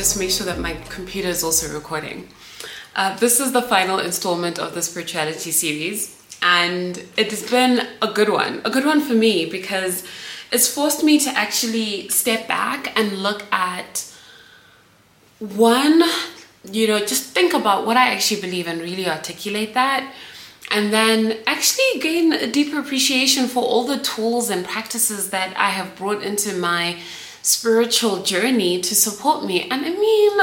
just make sure that my computer is also recording. Uh, this is the final installment of the spirituality series, and it has been a good one. A good one for me because it's forced me to actually step back and look at one, you know, just think about what I actually believe and really articulate that. And then actually gain a deeper appreciation for all the tools and practices that I have brought into my spiritual journey to support me. And I mean,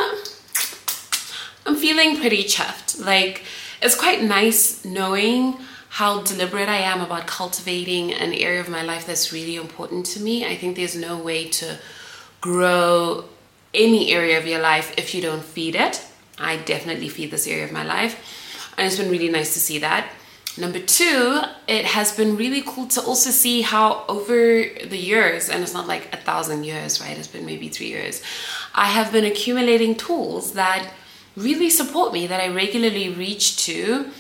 I'm feeling pretty chuffed. Like, it's quite nice knowing how deliberate I am about cultivating an area of my life that's really important to me. I think there's no way to grow any area of your life if you don't feed it. I definitely feed this area of my life, and it's been really nice to see that. Number two, it has been really cool to also see how over the years, and it's not like a thousand years, right? It's been maybe three years, I have been accumulating tools that really support me, that I regularly reach to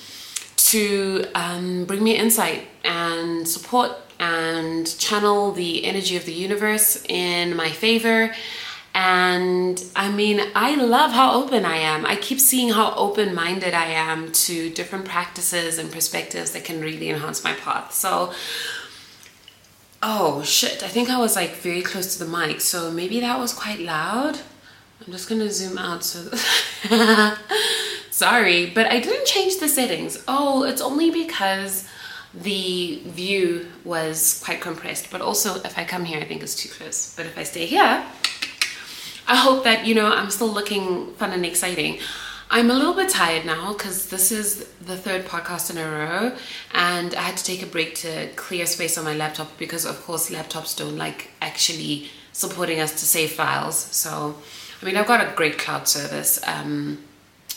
to um, bring me insight and support and channel the energy of the universe in my favor. And I mean, I love how open I am. I keep seeing how open minded I am to different practices and perspectives that can really enhance my path. So, oh shit, I think I was like very close to the mic, so maybe that was quite loud. I'm just gonna zoom out so. Sorry, but I didn't change the settings. Oh, it's only because the view was quite compressed. But also, if I come here, I think it's too close. But if I stay here, I hope that, you know, I'm still looking fun and exciting. I'm a little bit tired now because this is the third podcast in a row and I had to take a break to clear space on my laptop because of course laptops don't like actually supporting us to save files. So, I mean, I've got a great cloud service. Um,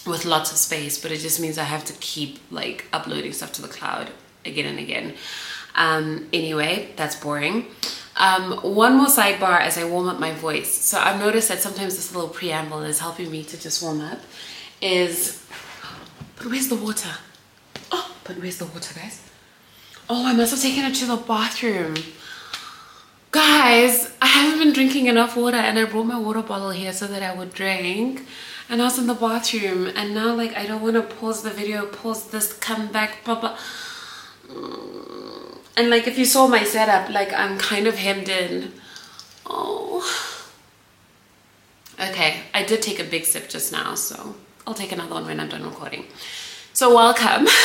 with lots of space, but it just means I have to keep like uploading stuff to the cloud again and again. Um, anyway, that's boring. Um, one more sidebar as I warm up my voice. So I've noticed that sometimes this little preamble is helping me to just warm up. Is but where's the water? Oh, but where's the water, guys? Oh, I must have taken it to the bathroom. Guys, I haven't been drinking enough water and I brought my water bottle here so that I would drink and I was in the bathroom and now like I don't want to pause the video pause this come back blah and like if you saw my setup like I'm kind of hemmed in. Oh. Okay I did take a big sip just now so I'll take another one when I'm done recording. So welcome.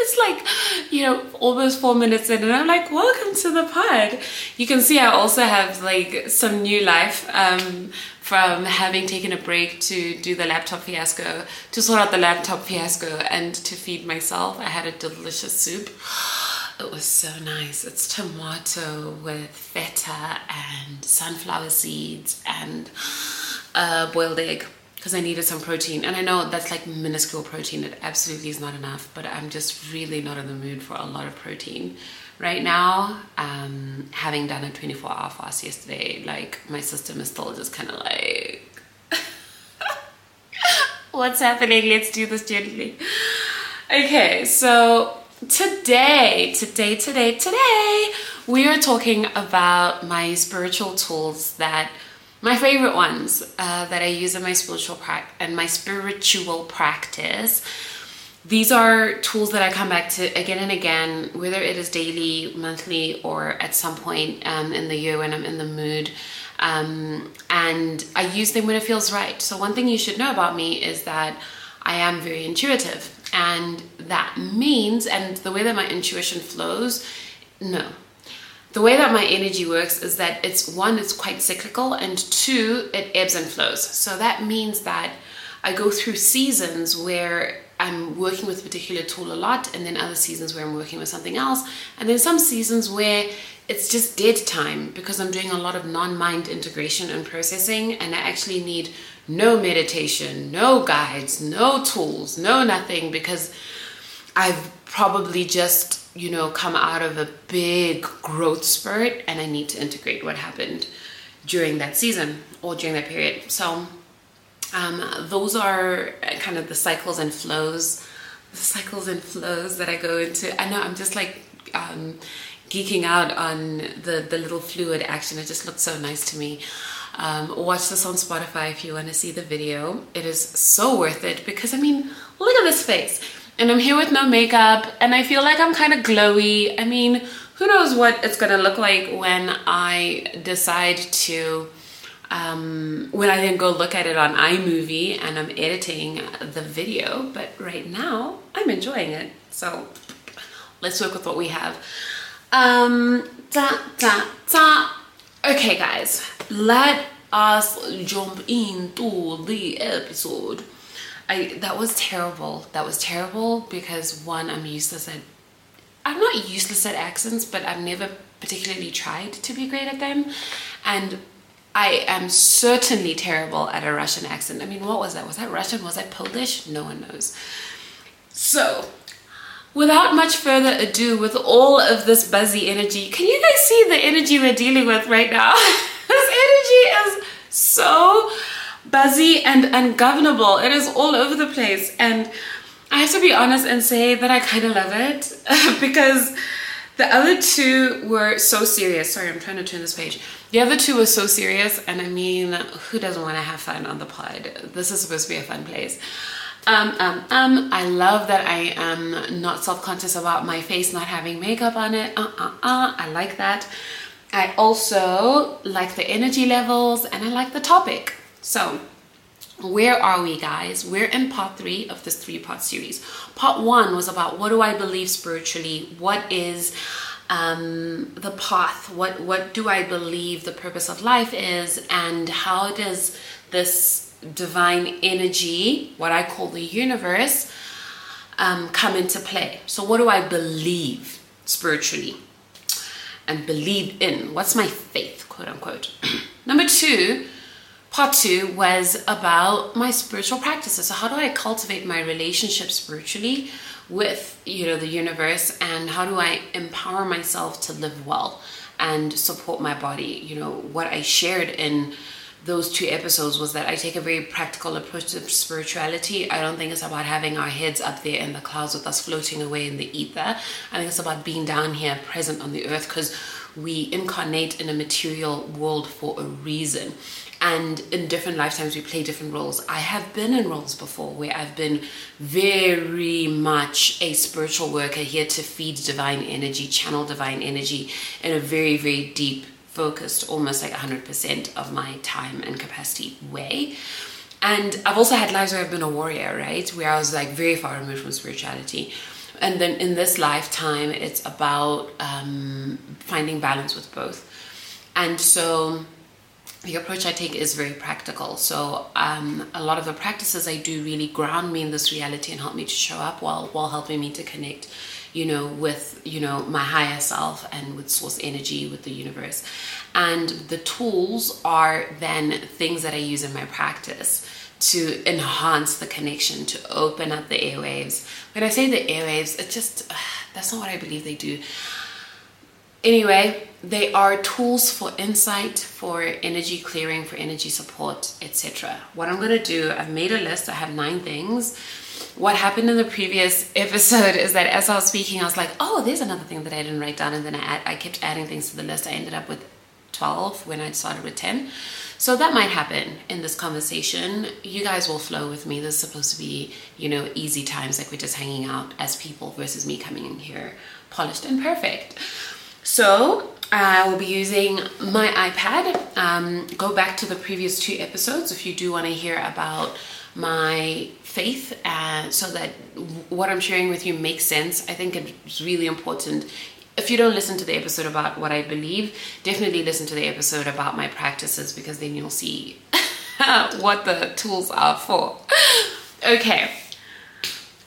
It's like you know almost four minutes in and i'm like welcome to the pod. You can see i also have like some new life. Um, from having taken a break to do the laptop fiasco, to sort out the laptop fiasco, and to feed myself. I had a delicious soup. It was so nice. It's tomato with feta and sunflower seeds and a boiled egg because I needed some protein. And I know that's like minuscule protein. It absolutely is not enough, but I'm just really not in the mood for a lot of protein right now um, having done a 24 hour fast yesterday like my system is still just kind of like what's happening? Let's do this gently. Okay so today today today today we are talking about my spiritual tools that my favorite ones uh, that i use in my spiritual practice and my spiritual practice these are tools that I come back to again and again, whether it is daily, monthly, or at some point um, in the year when I'm in the mood. Um, and I use them when it feels right. So, one thing you should know about me is that I am very intuitive. And that means, and the way that my intuition flows, no. The way that my energy works is that it's one, it's quite cyclical, and two, it ebbs and flows. So that means that I go through seasons where I'm working with a particular tool a lot, and then other seasons where I'm working with something else, and then some seasons where it's just dead time because I'm doing a lot of non mind integration and processing, and I actually need no meditation, no guides, no tools, no nothing because I've probably just, you know, come out of a big growth spurt and I need to integrate what happened during that season or during that period. So, um, those are kind of the cycles and flows, the cycles and flows that I go into. I know I'm just like um, geeking out on the, the little fluid action. It just looks so nice to me. Um, watch this on Spotify if you want to see the video. It is so worth it because I mean, look at this face. And I'm here with no makeup and I feel like I'm kind of glowy. I mean, who knows what it's gonna look like when I decide to um, when I then go look at it on iMovie and I'm editing the video, but right now I'm enjoying it. So let's work with what we have. Um, da, da, da. Okay, guys, let us jump into the episode. I that was terrible. That was terrible because one, I'm useless at. I'm not useless at accents, but I've never particularly tried to be great at them, and I am certainly terrible at a Russian accent. I mean, what was that? Was that Russian? Was that Polish? No one knows. So, without much further ado, with all of this buzzy energy, can you guys see the energy we're dealing with right now? this energy is so buzzy and ungovernable. It is all over the place. And I have to be honest and say that I kind of love it because the other two were so serious. Sorry, I'm trying to turn this page the other two were so serious, and I mean, who doesn't want to have fun on the pod? This is supposed to be a fun place. Um, um, um, I love that I am not self-conscious about my face not having makeup on it. Uh, uh, uh. I like that. I also like the energy levels and I like the topic. So, where are we, guys? We're in part three of this three-part series. Part one was about what do I believe spiritually? What is um, the path what what do i believe the purpose of life is and how does this divine energy what i call the universe um, come into play so what do i believe spiritually and believe in what's my faith quote unquote number two part two was about my spiritual practices so how do i cultivate my relationship spiritually with you know the universe and how do i empower myself to live well and support my body you know what i shared in those two episodes was that I take a very practical approach to spirituality. I don't think it's about having our heads up there in the clouds with us floating away in the ether. I think it's about being down here present on the earth because we incarnate in a material world for a reason and in different lifetimes we play different roles. I have been in roles before where i've been very much a spiritual worker here to feed divine energy channel divine energy in a very very deep focused almost like 100% of my time and capacity way. And i've also had lives where i've been a warrior right? Where i was like very far removed from spirituality. And then in this lifetime it's about um, finding balance with both. And so the approach I take is very practical. So um, a lot of the practices I do really ground me in this reality and help me to show up while while helping me to connect, you know, with you know my higher self and with source energy, with the universe. And the tools are then things that I use in my practice to enhance the connection, to open up the airwaves. When I say the airwaves, it just that's not what I believe they do. Anyway, they are tools for insight, for energy clearing, for energy support, etc. What I'm going to do, I've made a list. I have nine things. What happened in the previous episode is that as I was speaking, I was like, oh, there's another thing that I didn't write down. And then I, add, I kept adding things to the list. I ended up with 12 when I started with 10. So that might happen in this conversation. You guys will flow with me. This is supposed to be, you know, easy times like we're just hanging out as people versus me coming in here polished and perfect. So I will be using my iPad. Um, go back to the previous two episodes if you do want to hear about my faith uh, so that what I'm sharing with you makes sense. I think it's really important. If you don't listen to the episode about what I believe, definitely listen to the episode about my practices because then you'll see what the tools are for. Okay,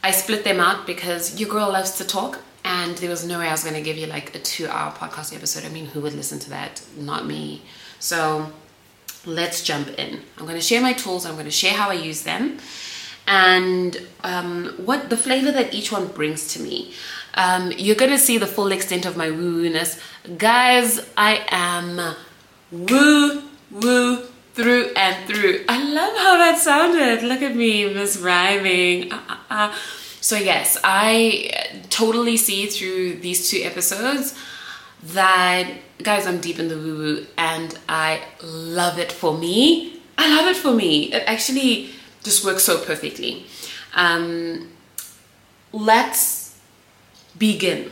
I split them out because your girl loves to talk and there was no way I was going to give you like a two hour podcast episode. I mean, who would listen to that? Not me. So let's jump in. I'm going to share my tools, I'm going to share how I use them, and um, what the flavor that each one brings to me. Um, you're going to see the full extent of my woo ness. Guys, I am woo woo through and through. I love how that sounded. Look at me, Miss Rhyming. Uh, uh, uh. So yes, I totally see through these two episodes that, guys, I'm deep in the woo woo and I love it for me. I love it for me. It actually just works so perfectly. Um, let's begin.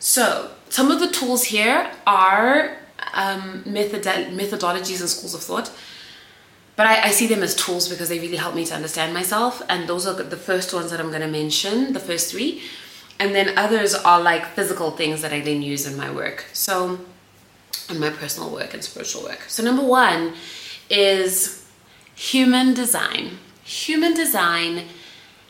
So, some of the tools here are um, method- methodologies and schools of thought but I, I, see them as tools because they really help me to understand myself. And those are the first ones that i'm going to mention the first three. And then others are like physical things that i then use in my work. So in my personal work and spiritual work. So number one is human design. Human design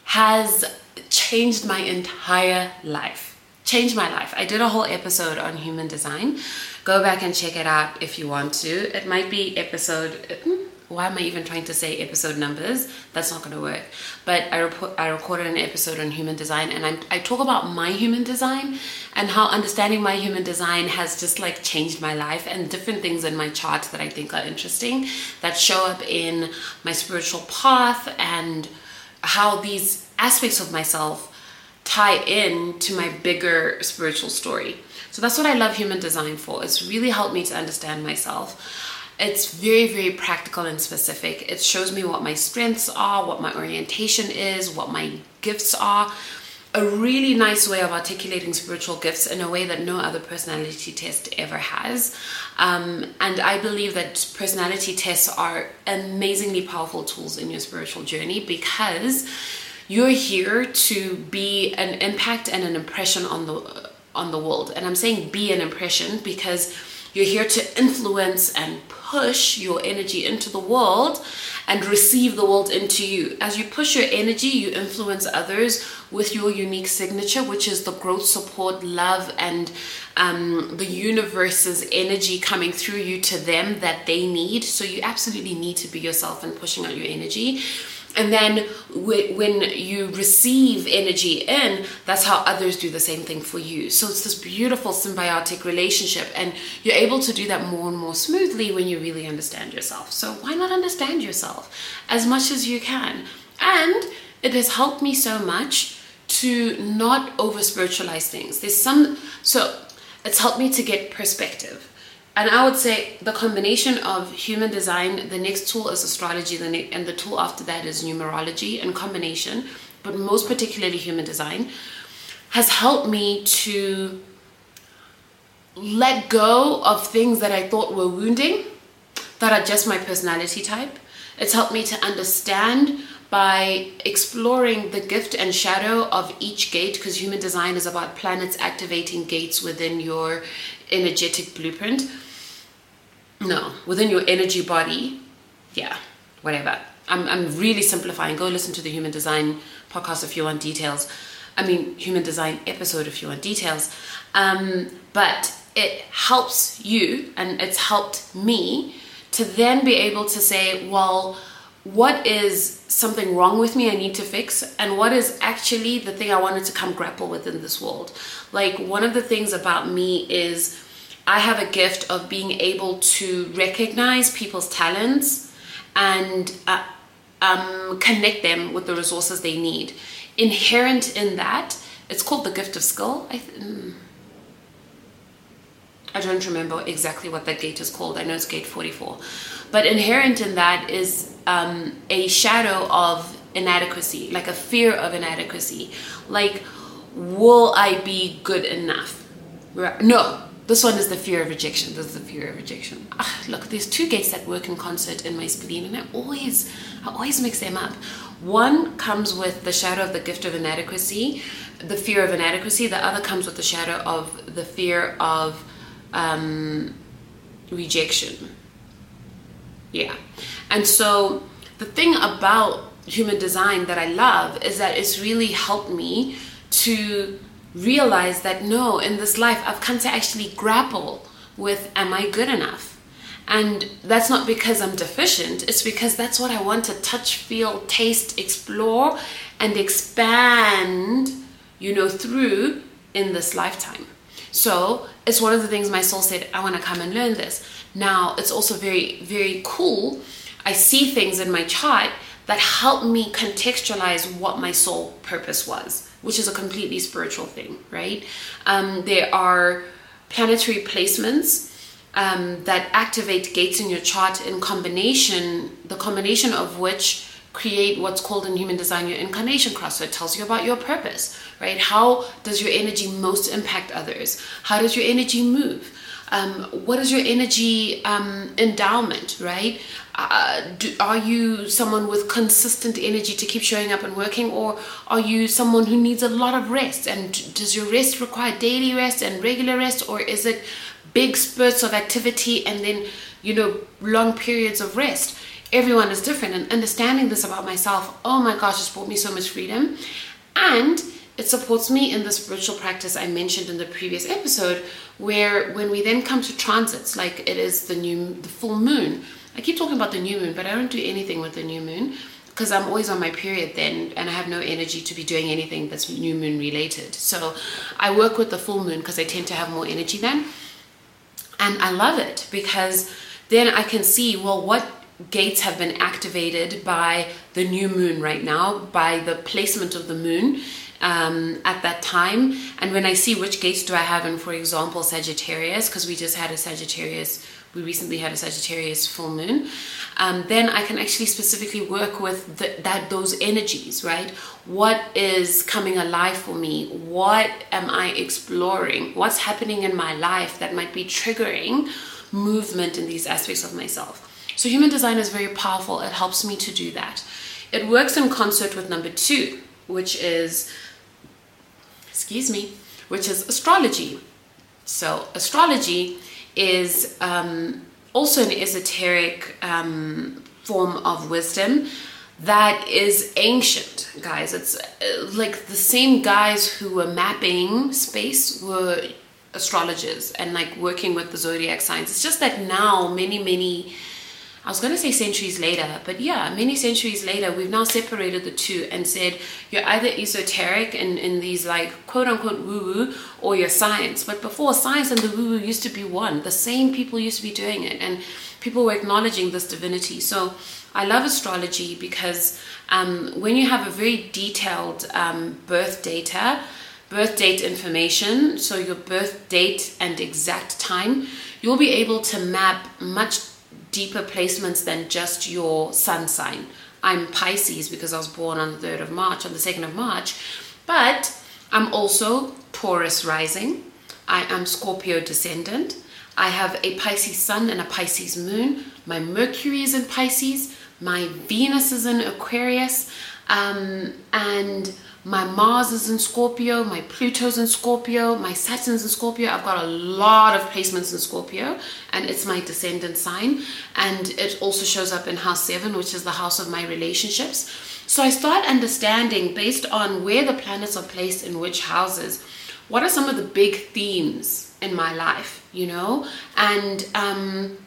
has changed my entire life. Changed my life. I did a whole episode on human design. Go back and check it out if you want to. It might be episode hmm, why am I even trying to say episode numbers? That's not going to work. But I, report, I recorded an episode on human design and I'm, I talk about my human design and how understanding my human design has just like changed my life and different things in my chart that I think are interesting that show up in my spiritual path and how these aspects of myself tie in to my bigger spiritual story. So that's what I love human design for. It's really helped me to understand myself it's very, very practical and specific. It shows me what my strengths are, what my orientation is, what my gifts are. A really nice way of articulating spiritual gifts in a way that no other personality test ever has. Um, and I believe that personality tests are amazingly powerful tools in your spiritual journey because you're here to be an impact and an impression on the on the world. And I'm saying be an impression because you're here to influence and push your energy into the world and receive the world into you. As you push your energy, you influence others with your unique signature, which is the growth, support, love, and um, the universe's energy coming through you to them that they need. So you absolutely need to be yourself and pushing out your energy. And then when you receive energy in, that's how others do the same thing for you. So it's this beautiful symbiotic relationship, and you're able to do that more and more smoothly when you really understand yourself. So why not understand yourself as much as you can? And it has helped me so much to not over spiritualize things. There's some, so it's helped me to get perspective and I would say the combination of human design, the next tool is astrology, the ne- and the tool after that is numerology in combination, but most particularly human design, has helped me to let go of things that I thought were wounding, that are just my personality type. It's helped me to understand by exploring the gift and shadow of each gate, because human design is about planets activating gates within your energetic blueprint. No, within your energy body. Yeah, whatever. I'm, I'm really simplifying. Go listen to the human design podcast if you want details. I mean, human design episode if you want details. Um, but it helps you and it's helped me to then be able to say, well, what is something wrong with me I need to fix, and what is actually the thing I wanted to come grapple with in this world. Like, one of the things about me is I have a gift of being able to recognize people's talents and uh, um, connect them with the resources they need. Inherent in that, it's called the gift of skill. I, th- mm, I don't remember exactly what that gate is called. I know it's gate 44. But inherent in that is um, a shadow of inadequacy, like a fear of inadequacy. Like, will I be good enough? No, this one is the fear of rejection. This is the fear of rejection. Ah, look, there's two gates that work in concert in my spleen, and I always, I always mix them up. One comes with the shadow of the gift of inadequacy, the fear of inadequacy. The other comes with the shadow of the fear of um, rejection. Yeah, and so the thing about human design that I love is that it's really helped me to realize that no, in this life, I've come to actually grapple with am I good enough? And that's not because I'm deficient, it's because that's what I want to touch, feel, taste, explore, and expand, you know, through in this lifetime. So it's one of the things my soul said, I want to come and learn this. Now, it's also very, very cool. I see things in my chart that help me contextualize what my soul purpose was which is a completely spiritual thing, right? Um, there are planetary placements um, that activate gates in your chart in combination, the combination of which create what's called in human design your incarnation cross. So it tells you about your purpose, right? How does your energy most impact others? How does your energy move? Um, what is your energy um, endowment, right? Uh, do, are you someone with consistent energy to keep showing up and working, or are you someone who needs a lot of rest? And does your rest require daily rest and regular rest, or is it big spurts of activity and then, you know, long periods of rest? Everyone is different, and understanding this about myself, oh my gosh, it's brought me so much freedom. And it supports me in the spiritual practice I mentioned in the previous episode, where when we then come to transits, like it is the new, the full moon. I keep talking about the new moon, but I don't do anything with the new moon because I'm always on my period then, and I have no energy to be doing anything that's new moon related. So I work with the full moon because I tend to have more energy then, and I love it because then I can see well what gates have been activated by the new moon right now, by the placement of the moon um, at that time. And when I see which gates do I have in, for example, Sagittarius, because we just had a Sagittarius, we recently had a Sagittarius full moon, um, then I can actually specifically work with the, that those energies, right? What is coming alive for me? What am I exploring? What's happening in my life that might be triggering movement in these aspects of myself? So human design is very powerful. It helps me to do that. It works in concert with number two, which is excuse me, which is astrology. So, astrology is um, also an esoteric um, form of wisdom that is ancient, guys. It's uh, like the same guys who were mapping space were astrologers and like working with the zodiac signs. It's just that now, many, many I was going to say centuries later, but yeah, many centuries later, we've now separated the two and said you're either esoteric and in, in these like quote unquote woo woo or you're science. But before, science and the woo woo used to be one. The same people used to be doing it, and people were acknowledging this divinity. So I love astrology because um, when you have a very detailed um, birth data, birth date information, so your birth date and exact time, you'll be able to map much deeper placements than just your sun sign. I'm Pisces because I was born on the 3rd of March, on the 2nd of March, but I'm also Taurus rising. I am Scorpio descendant. I have a Pisces sun and a Pisces moon. My Mercury is in Pisces. My Venus is in Aquarius. Um, and my Mars is in Scorpio, my Pluto's in Scorpio, my Saturn's in Scorpio. I've got a lot of placements in Scorpio, and it's my descendant sign. And it also shows up in house seven, which is the house of my relationships. So I start understanding based on where the planets are placed in which houses, what are some of the big themes in my life, you know? And um,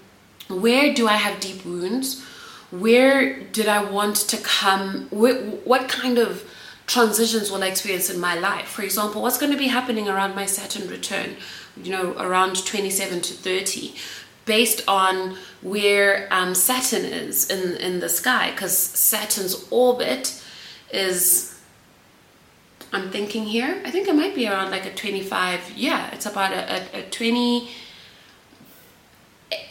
where do I have deep wounds? Where did I want to come? what kind of transitions will I experience in my life. For example, what's going to be happening around my Saturn return, you know, around 27 to 30, based on where um, Saturn is in, in the sky, because Saturn's orbit is, I'm thinking here, I think it might be around like a 25, yeah, it's about a, a, a 20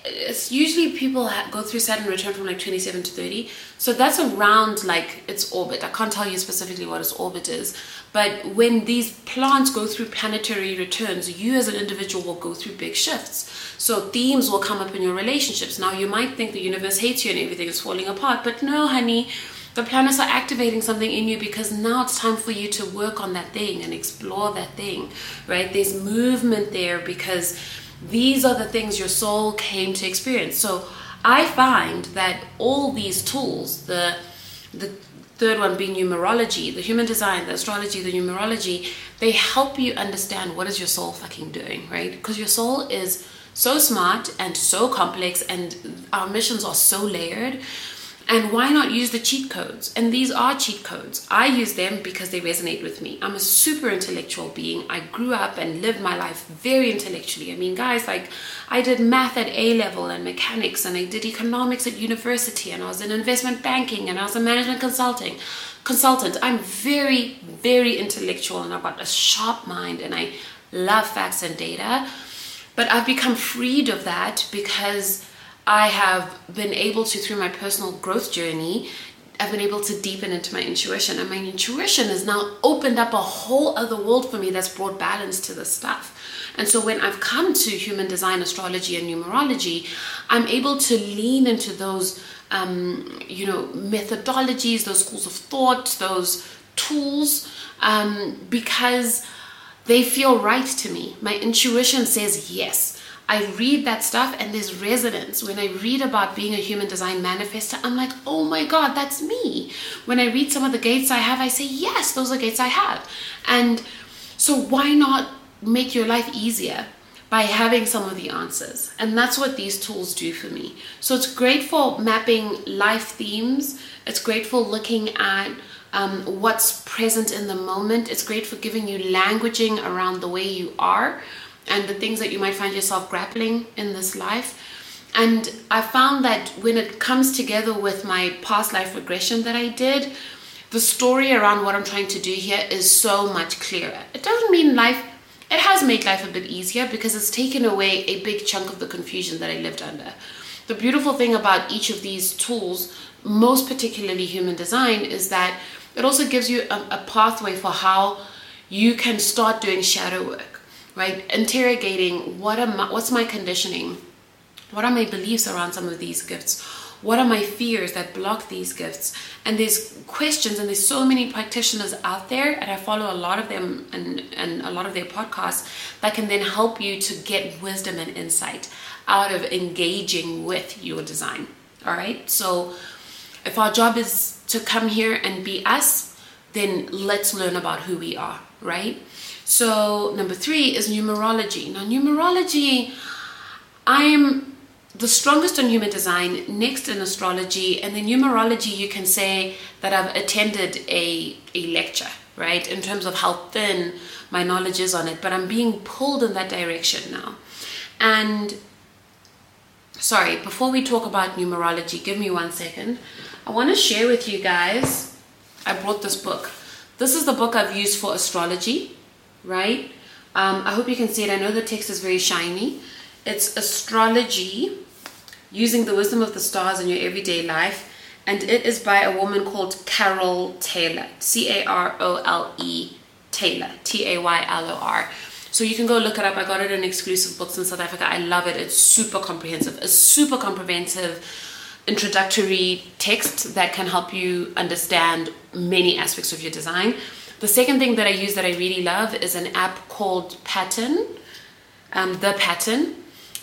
it's usually people go through Saturn return from like 27 to 30. So that's around like its orbit. I can't tell you specifically what its orbit is. But when these plants go through planetary returns, you as an individual will go through big shifts. So themes will come up in your relationships. Now you might think the universe hates you and everything is falling apart. But no, honey, the planets are activating something in you because now it's time for you to work on that thing and explore that thing, right? There's movement there because these are the things your soul came to experience. So I find that all these tools, the the third one being numerology, the human design, the astrology, the numerology, they help you understand what is your soul fucking doing, right? Because your soul is so smart and so complex and our missions are so layered and why not use the cheat codes? And these are cheat codes. I use them because they resonate with me. I'm a super intellectual being. I grew up and lived my life very intellectually. I mean, guys, like I did math at A level and mechanics, and I did economics at university, and I was in investment banking, and I was a management consulting consultant. I'm very, very intellectual, and I've got a sharp mind, and I love facts and data. But I've become freed of that because I have been able to, through my personal growth journey, I've been able to deepen into my intuition. And my intuition has now opened up a whole other world for me that's brought balance to the stuff. And so when I've come to human design, astrology, and numerology, I'm able to lean into those, um, you know, methodologies, those schools of thought, those tools, um, because they feel right to me. My intuition says yes. I read that stuff and there's resonance. When I read about being a human design manifester, I'm like, oh my God, that's me. When I read some of the gates I have, I say, yes, those are gates I have. And so why not make your life easier by having some of the answers? And that's what these tools do for me. So it's great for mapping life themes, it's great for looking at um, what's present in the moment. It's great for giving you languaging around the way you are and the things that you might find yourself grappling in this life. And I found that when it comes together with my past life regression that I did, the story around what I'm trying to do here is so much clearer. It doesn't mean life, it has made life a bit easier because it's taken away a big chunk of the confusion that I lived under. The beautiful thing about each of these tools, most particularly human design, is that it also gives you a, a pathway for how you can start doing shadow work, right? Interrogating what am I, what's my conditioning? What are my beliefs around some of these gifts? What are my fears that block these gifts? And there's questions, and there's so many practitioners out there, and I follow a lot of them and, and a lot of their podcasts that can then help you to get wisdom and insight out of engaging with your design. All right. So if our job is to come here and be us, then let's learn about who we are, right? So, number three is numerology. Now, numerology, I'm the strongest on human design, next in astrology, and then numerology, you can say that I've attended a, a lecture, right, in terms of how thin my knowledge is on it, but I'm being pulled in that direction now. And sorry, before we talk about numerology, give me one second. I want to share with you guys. I brought this book. This is the book I've used for astrology, right? Um, I hope you can see it. I know the text is very shiny. It's astrology using the wisdom of the stars in your everyday life. And it is by a woman called Carole Taylor. C A R O L E Taylor. T A Y L O R. So you can go look it up. I got it in exclusive books in South Africa. I love it. It's super comprehensive. It's super comprehensive introductory text that can help you understand many aspects of your design. The second thing that I use that I really love is an app called Pattern, um, The Pattern.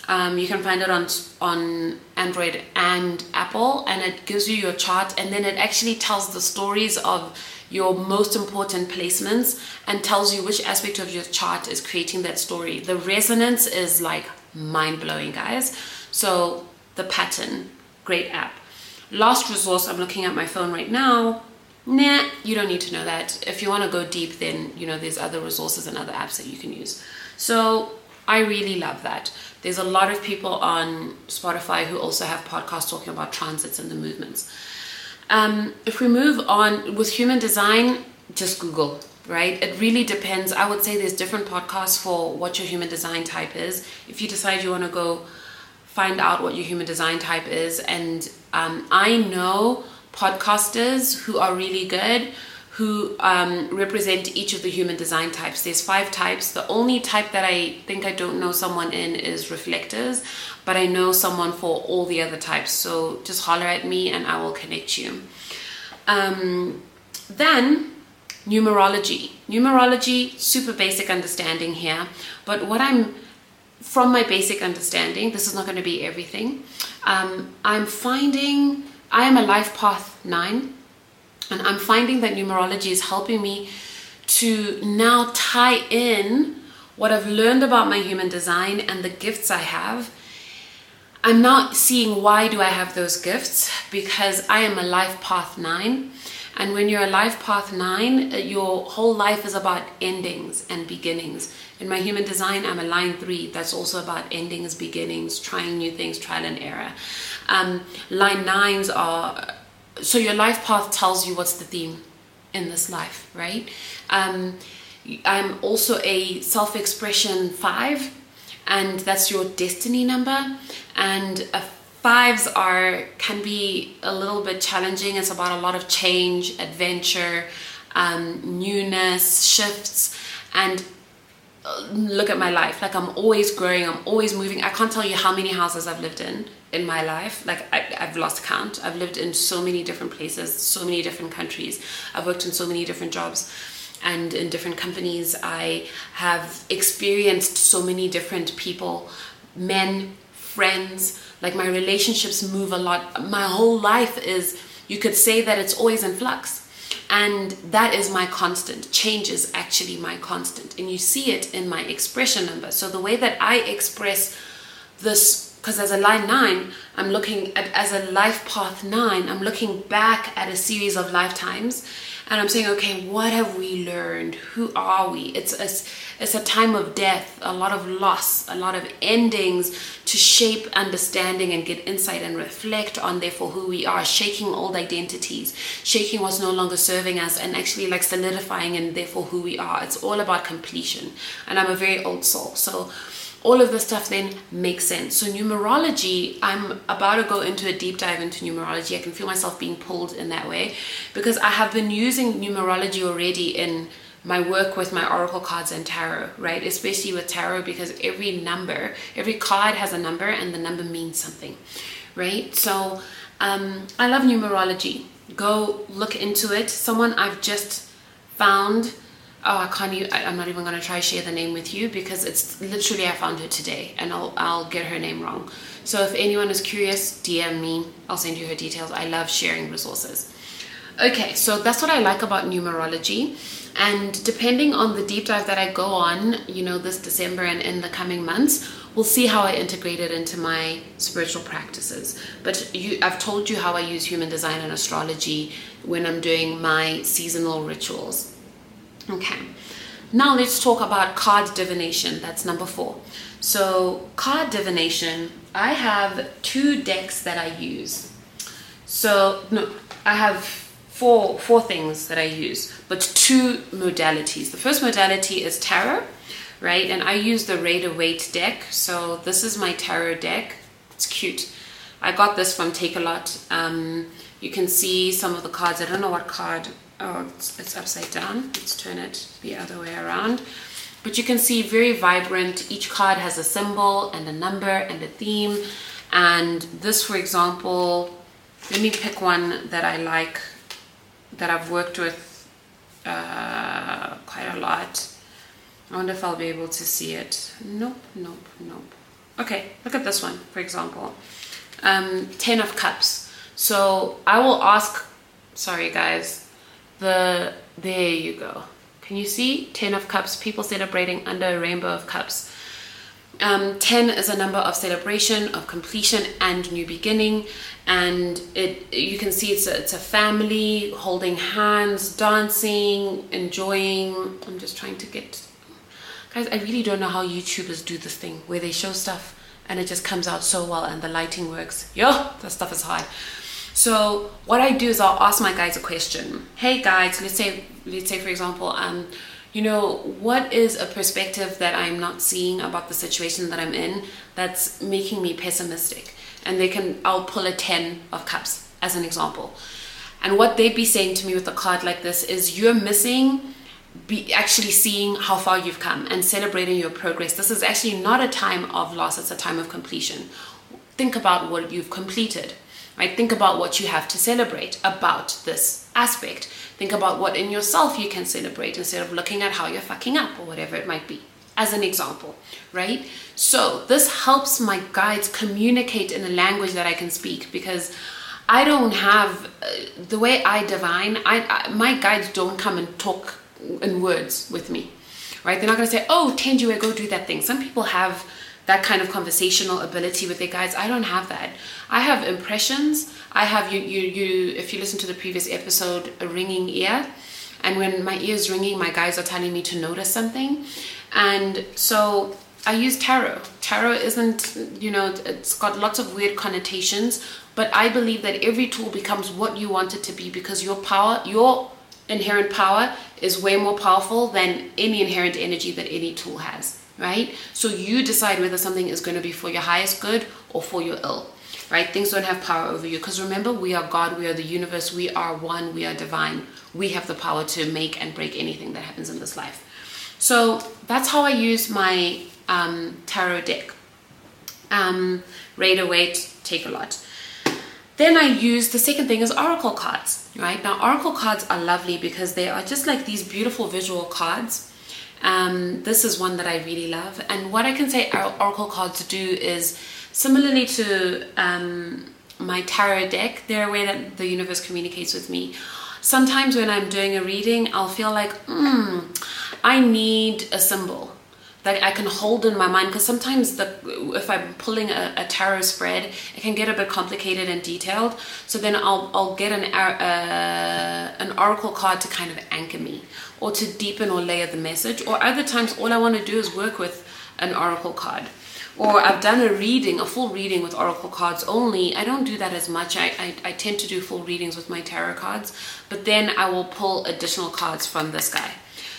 Um, you can find it on on Android and Apple, and it gives you your chart, and then it actually tells the stories of your most important placements and tells you which aspect of your chart is creating that story. The resonance is like mind blowing, guys. So the pattern great app. Last resource, I'm looking at my phone right now. Nah, you don't need to know that. If you want to go deep, then you know there's other resources and other apps that you can use. So I really love that. There's a lot of people on Spotify who also have podcasts talking about transits and the movements. Um, if we move on with human design, just Google, right? It really depends. I would say there's different podcasts for what your human design type is. If you decide you want to go find out what your human design type is. And um, I know podcasters who are really good who um, represent each of the human design types. There's five types. The only type that I think I don't know someone in is reflectors, but I know someone for all the other types. So just holler at me and I will connect you. Um, then numerology. Numerology, super basic understanding here, but what I'm from my basic understanding, this is not going to be everything. Um, I'm finding I am a life path nine, and I'm finding that numerology is helping me to now tie in what I've learned about my human design and the gifts I have. I'm now seeing why do I have those gifts because I am a life path nine. And when you're a life path nine, uh, your whole life is about endings and beginnings. In my human design, I'm a line three. That's also about endings, beginnings, trying new things, trial and error. Um, line nines are so your life path tells you what's the theme in this life, right? Um, I'm also a self expression five. and that's your destiny number. And a fives are can be a little bit challenging. It's about a lot of change, adventure, um, newness, shifts, and uh, look at my life. Like I'm always growing. I'm always moving. I can't tell you how many houses I've lived in in my life. Like I, have lost count. I've lived in so many different places, so many different countries. I've worked in so many different jobs and in different companies. I have experienced so many different people, men, friends, like my relationships move a lot. My whole life is, you could say that it's always in flux. And that is my constant. Change is actually my constant. And you see it in my expression number. So the way that I express this, because as a line nine, I'm looking at, as a life path nine, I'm looking back at a series of lifetimes and I'm saying, okay, what have we learned? Who are we? It's a, it's a time of death, a lot of loss, a lot of endings to shape understanding and get insight and reflect on, therefore, who we are, shaking old identities, shaking what's no longer serving us, and actually like solidifying and therefore who we are. It's all about completion. And I'm a very old soul. So, all of this stuff then makes sense. So numerology, I'm about to go into a deep dive into numerology. I can feel myself being pulled in that way because I have been using numerology already in my work with my oracle cards and tarot, right? Especially with tarot because every number, every card has a number and the number means something, right? So um, I love numerology. Go look into it. Someone I've just found oh i can't i'm not even going to try share the name with you because it's literally i found her today and i'll i'll get her name wrong. So if anyone is curious dm me. I'll send you her details. I love sharing resources. Okay so that's what i like about numerology. And depending on the deep dive that i go on you know this december and in the coming months we'll see how i integrate it into my spiritual practices. But you, i've told you how i use human design and astrology when i'm doing my seasonal rituals Okay, now let's talk about card divination. That's number four. So, card divination, I have two decks that I use. So, no, I have four four things that I use, but two modalities. The first modality is tarot, right? And I use the Rider Waite deck. So, this is my tarot deck. It's cute. I got this from Takealot. Um, you can see some of the cards. I don't know what card oh, it's, it's upside down. Let's turn it the other way around. But you can see very vibrant. Each card has a symbol and a number and a theme. And this, for example, let me pick one that I like, that I've worked with uh, quite a lot. I wonder if I'll be able to see it. Nope, nope, nope. Okay, look at this one, for example. Um, Ten of Cups. So I will ask, sorry guys, the there you go. Can you see? 10 of cups. People celebrating under a rainbow of cups. Um, 10 is a number of celebration of completion and new beginning. And it you can see it's a, it's a family holding hands dancing enjoying. I'm just trying to get guys i really don't know how youtubers do this thing where they show stuff and it just comes out so well and the lighting works. Yo that stuff is hard so what I do is I'll ask my guides a question. Hey guides, let's say let's say for example, um, you know, what is a perspective that I'm not seeing about the situation that I'm in that's making me pessimistic? And they can I'll pull a 10 of cups as an example. And what they'd be saying to me with a card like this is you're missing be actually seeing how far you've come and celebrating your progress. This is actually not a time of loss, it's a time of completion. Think about what you've completed right? Think about what you have to celebrate about this aspect. Think about what in yourself you can celebrate instead of looking at how you're fucking up or whatever it might be, as an example, right? So, this helps my guides communicate in a language that I can speak because I don't have uh, the way I divine, I, I my guides don't come and talk in words with me, right? They're not going to say, "Oh, Tenjiwe, go do that thing." Some people have that kind of conversational ability with their guides. I don't have that. I have impressions. I have you you you if you listen to the previous episode, a ringing ear. And when my ear is ringing, my guides are telling me to notice something. And so I use tarot. Tarot isn't, you know, it's got lots of weird connotations, but I believe that every tool becomes what you want it to be because your power, your inherent power is way more powerful than any inherent energy that any tool has right? So you decide whether something is going to be for your highest good or for your ill, right? Things don't have power over you because remember, we are God, we are the universe, we are one, we are divine. We have the power to make and break anything that happens in this life. So that's how I use my um, tarot deck. Um, Rider Waite, take a lot. Then I use the second thing is oracle cards, right? Now, oracle cards are lovely because they are just like these beautiful visual cards. Um, this is one that I really love. And what I can say oracle cards do is similarly to um, my tarot deck, they're a way that the universe communicates with me. Sometimes when I'm doing a reading, I'll feel like, hmm, I need a symbol that I can hold in my mind because sometimes the if I'm pulling a, a, tarot spread, it can get a bit complicated and detailed. So then I'll I'll get an uh, an oracle card to kind of anchor me or to deepen or layer the message. Or other times, all I want to do is work with an oracle card. Or I've done a reading, a full reading with oracle cards only. I don't do that as much. I, I, I tend to do full readings with my tarot cards, but then I will pull additional cards from this guy.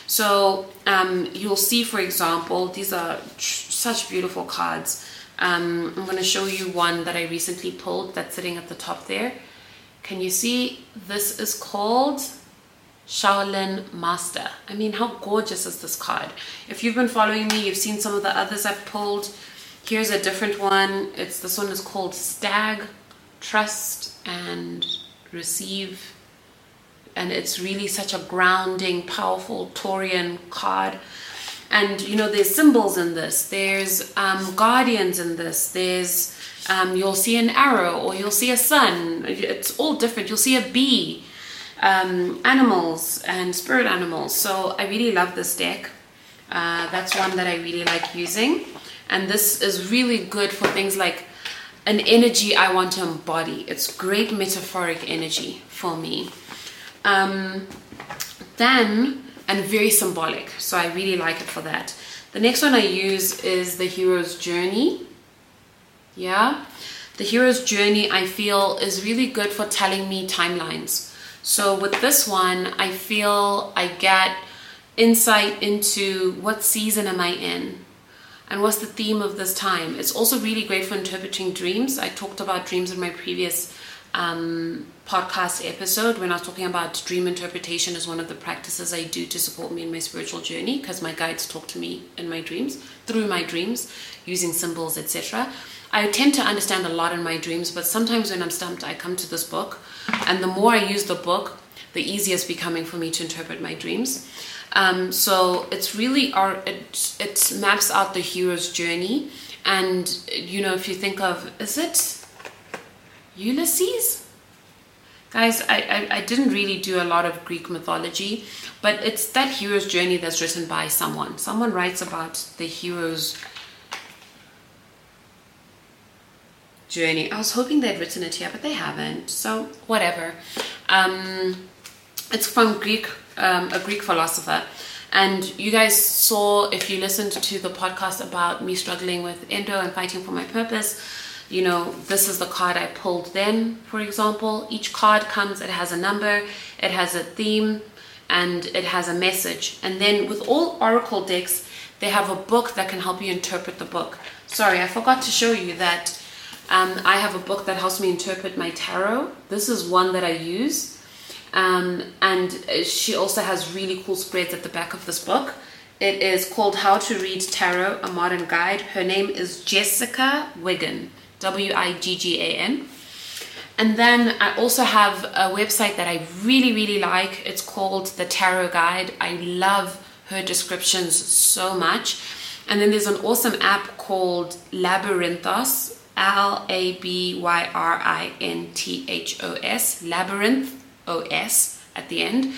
So um, you'll see, for example, these are such beautiful cards. Um, I'm going to show you one that I recently pulled that's sitting at the top there. Can you see? This is called Shaolin Master. I mean, how gorgeous is this card? If you've been following me, you've seen some of the others I've pulled. Here's a different one. It's This one is called Stag, Trust, and Receive and it's really such a grounding, powerful Taurian card. And you know, there's symbols in this. There's um, guardians in this. There's um, you'll see an arrow or you'll see a sun. It's all different. You'll see a bee, um, animals and spirit animals. So I really love this deck. Uh, that's one that I really like using. And this is really good for things like an energy I want to embody. It's great metaphoric energy for me. Um, then, and very symbolic, so I really like it for that. The next one I use is the hero's journey. Yeah, the hero's journey I feel is really good for telling me timelines. So with this one, I feel I get insight into what season am I in and what's the theme of this time. It's also really great for interpreting dreams. I talked about dreams in my previous um, podcast episode when I was talking about dream interpretation as one of the practices I do to support me in my spiritual journey because my guides talk to me in my dreams through my dreams using symbols etc. I tend to understand a lot in my dreams, but sometimes when I'm stumped, I come to this book, and the more I use the book, the easier it's becoming for me to interpret my dreams. Um, so it's really our it, it maps out the hero's journey, and you know if you think of is it Ulysses? Guys, I, I, I, didn't really do a lot of Greek mythology, but it's that hero's journey that's written by someone. Someone writes about the hero's journey. I was hoping they'd written it here, but they haven't. So, whatever. Um, it's from Greek, um, a Greek philosopher. And you guys saw, if you listened to the podcast about me struggling with endo and fighting for my purpose, you know, this is the card I pulled then, for example. Each card comes, it has a number, it has a theme, and it has a message. And then with all Oracle decks, they have a book that can help you interpret the book. Sorry, I forgot to show you that um, I have a book that helps me interpret my tarot. This is one that I use. Um, and she also has really cool spreads at the back of this book. It is called How to Read Tarot, a Modern Guide. Her name is Jessica Wiggan. W I G G A N. And then I also have a website that I really, really like. It's called The Tarot Guide. I love her descriptions so much. And then there's an awesome app called Labyrinthos, L A B Y R I N T H O S, Labyrinth O S at the end.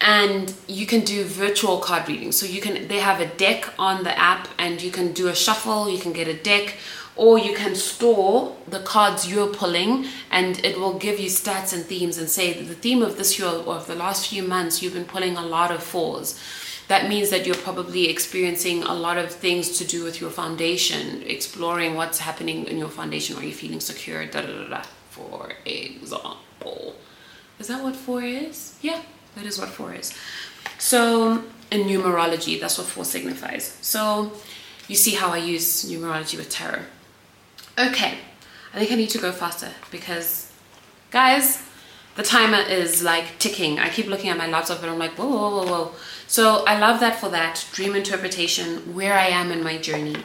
And you can do virtual card readings. So you can they have a deck on the app and you can do a shuffle, you can get a deck or you can store the cards you're pulling and it will give you stats and themes and say the theme of this year or of the last few months you've been pulling a lot of fours that means that you're probably experiencing a lot of things to do with your foundation exploring what's happening in your foundation are you feeling secure da, da, da, da, for example is that what four is yeah that is what four is so in numerology, that's what four signifies. So you see how I use numerology with tarot. Okay, I think I need to go faster because, guys, the timer is like ticking. I keep looking at my laptop and I'm like, whoa, whoa, whoa, whoa. So I love that for that dream interpretation, where I am in my journey.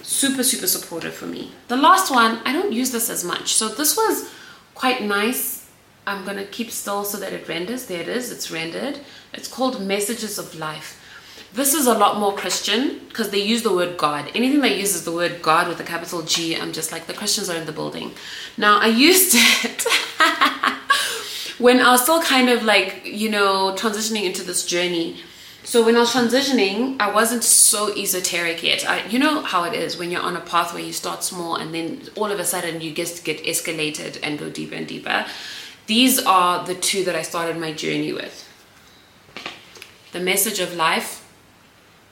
Super, super supportive for me. The last one, I don't use this as much. So this was quite nice. I'm gonna keep still so that it renders. There it is, it's rendered. It's called Messages of Life. This is a lot more Christian because they use the word God. Anything that uses the word God with a capital G, I'm just like, the Christians are in the building. Now, I used it when I was still kind of like, you know, transitioning into this journey. So when I was transitioning, I wasn't so esoteric yet. I, you know how it is when you're on a path where you start small and then all of a sudden you just get escalated and go deeper and deeper. These are the two that I started my journey with. The message of life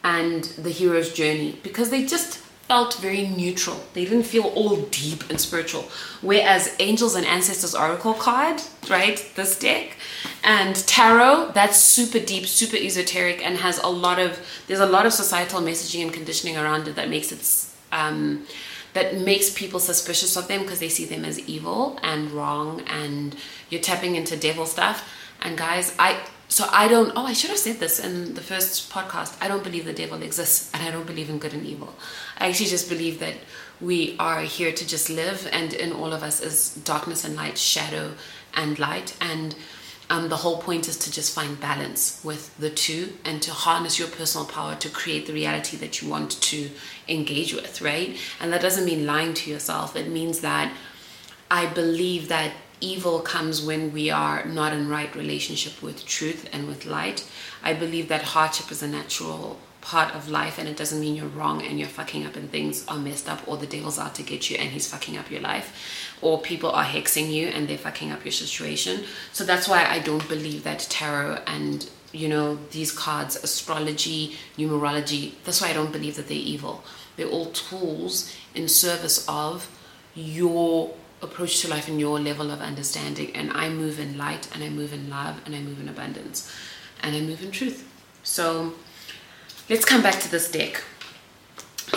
and the hero's journey because they just felt very neutral. They didn't feel all deep and spiritual. Whereas Angels and Ancestors Oracle card, right, this deck, and Tarot, that's super deep, super esoteric, and has a lot of there's a lot of societal messaging and conditioning around it that makes it um, that makes people suspicious of them because they see them as evil and wrong, and you're tapping into devil stuff. And guys, I so I don't, oh, I should have said this in the first podcast. I don't believe the devil exists and I don't believe in good and evil. I actually just believe that we are here to just live and in all of us is darkness and light, shadow and light. And um, the whole point is to just find balance with the two and to harness your personal power to create the reality that you want to engage with, right? And that doesn't mean lying to yourself. It means that I believe that evil comes when we are not in right relationship with truth and with light. I believe that hardship is a natural part of life and it doesn't mean you're wrong and you're fucking up and things are messed up or the devil's out to get you and he's fucking up your life or people are hexing you and they're fucking up your situation. So that's why I don't believe that tarot and you know these cards astrology numerology that's why i don't believe that they're evil they're all tools in service of your approach to life and your level of understanding. And I move in light and I move in love and I move in abundance and I move in truth. So let's come back to this deck.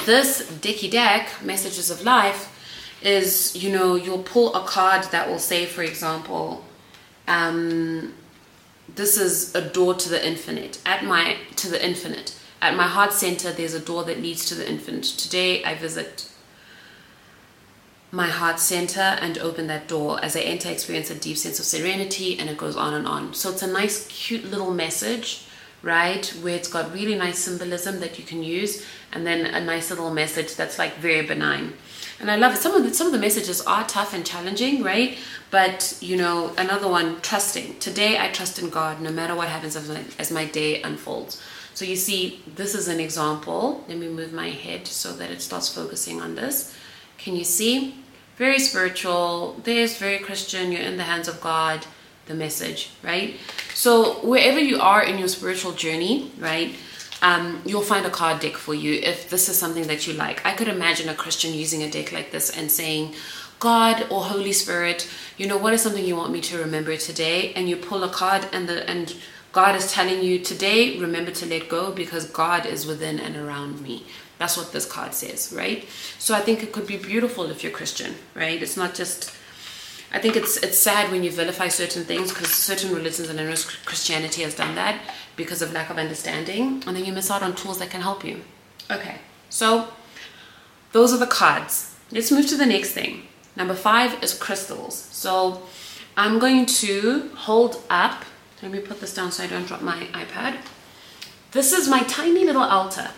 This decky deck, Messages of Life, is you know, you'll pull a card that will say, for example, um, this is a door to the infinite. At my to the infinite. At my heart center, there's a door that leads to the infinite. Today I visit my heart center and open that door. As I enter, experience a deep sense of serenity, and it goes on and on. So it's a nice, cute little message, right? Where it's got really nice symbolism that you can use, and then a nice little message that's like very benign. And I love it. Some of the, some of the messages are tough and challenging, right? But you know, another one, trusting. Today, I trust in God, no matter what happens as my, as my day unfolds. So you see, this is an example. Let me move my head so that it starts focusing on this. Can you see? Very spiritual, this, very Christian, you're in the hands of God, the message, right? So wherever you are in your spiritual journey, right, um, you'll find a card deck for you if this is something that you like. I could imagine a Christian using a deck like this and saying, God or Holy Spirit, you know, what is something you want me to remember today? And you pull a card and the and God is telling you today, remember to let go because God is within and around me. That's what this card says, right? So I think it could be beautiful if you're Christian, right? It's not just. I think it's it's sad when you vilify certain things because certain religions and I know Christianity has done that because of lack of understanding, and then you miss out on tools that can help you. Okay, so those are the cards. Let's move to the next thing. Number five is crystals. So I'm going to hold up. Let me put this down so I don't drop my iPad. This is my tiny little altar.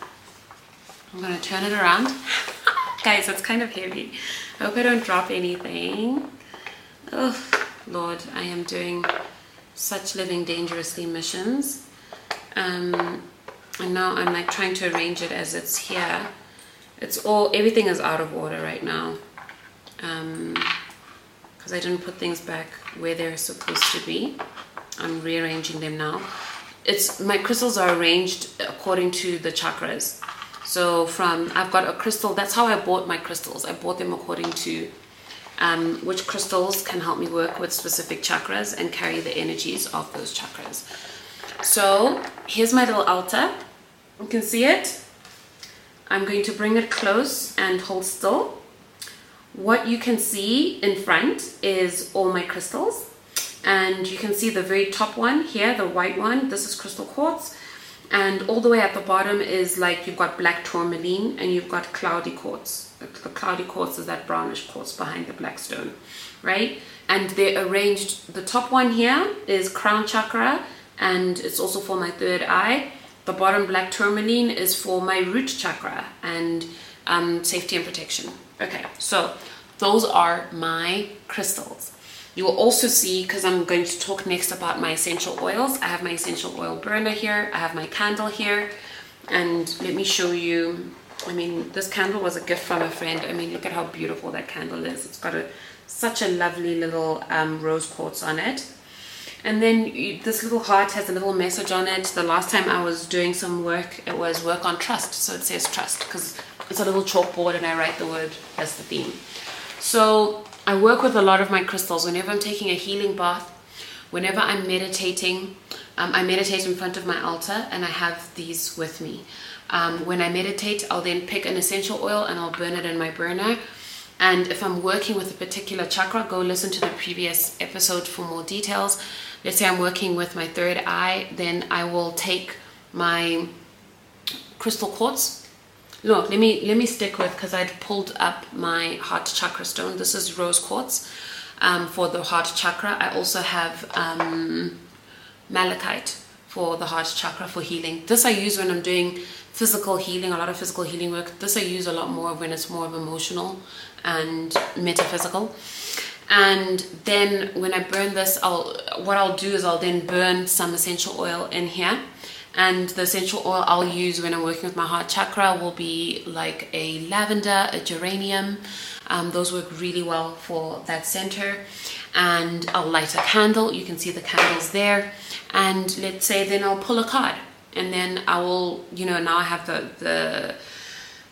I'm gonna turn it around. Guys, it's kind of heavy. I hope I don't drop anything. Oh, Lord, I am doing such living dangerously missions. Um, and now I'm like trying to arrange it as it's here. It's all, everything is out of order right now. Um, because I didn't put things back where they're supposed to be. I'm rearranging them now. It's my crystals are arranged according to the chakras. So from I've got a crystal. That's how I bought my crystals. I bought them according to um, which crystals can help me work with specific chakras and carry the energies of those chakras. So here's my little altar. You can see it. I'm going to bring it close and hold still. What you can see in front is all my crystals. And you can see the very top one here, the white one. This is crystal quartz. And all the way at the bottom is like you've got black tourmaline and you've got cloudy quartz. The cloudy quartz is that brownish quartz behind the black stone, right? And they're arranged, the top one here is crown chakra and it's also for my third eye. The bottom black tourmaline is for my root chakra and um, safety and protection. Okay, so those are my crystals. You will also see, because I'm going to talk next about my essential oils, I have my essential oil burner here, I have my candle here, and let me show you. I mean, this candle was a gift from a friend. I mean, look at how beautiful that candle is. It's got a such a lovely little um, rose quartz on it. And then you, this little heart has a little message on it. The last time I was doing some work, it was work on trust. So it says trust because it's a little chalkboard and I write the word as the theme. So I work with a lot of my crystals. Whenever I'm taking a healing bath, whenever I'm meditating, um, I meditate in front of my altar and I have these with me. Um, when I meditate, I'll then pick an essential oil and I'll burn it in my burner. And if I'm working with a particular chakra, go listen to the previous episode for more details. Let's say I'm working with my third eye, then I will take my crystal quartz. No, let me let me stick with because I'd pulled up my heart chakra stone. This is rose quartz um, for the heart chakra. I also have um, malachite for the heart chakra for healing. This I use when I'm doing physical healing, a lot of physical healing work. This I use a lot more when it's more of emotional and metaphysical. And then when I burn this, I'll what I'll do is I'll then burn some essential oil in here. And the essential oil I'll use when I'm working with my heart chakra will be like a lavender, a geranium. Um, those work really well for that center. And I'll light a candle. You can see the candles there. And let's say then I'll pull a card. And then I will, you know, now I have the the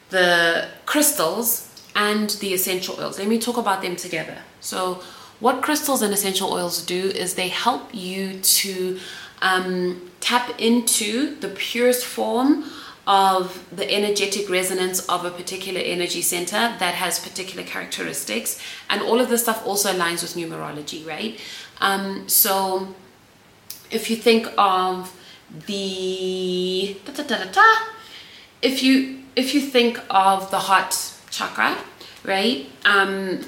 the crystals and the essential oils. Let me talk about them together. So, what crystals and essential oils do is they help you to um, tap into the purest form of the energetic resonance of a particular energy center that has particular characteristics. And all of this stuff also aligns with numerology, right? Um, so, if you think of the da, da, da, if you if you think of the heart chakra, right? Um,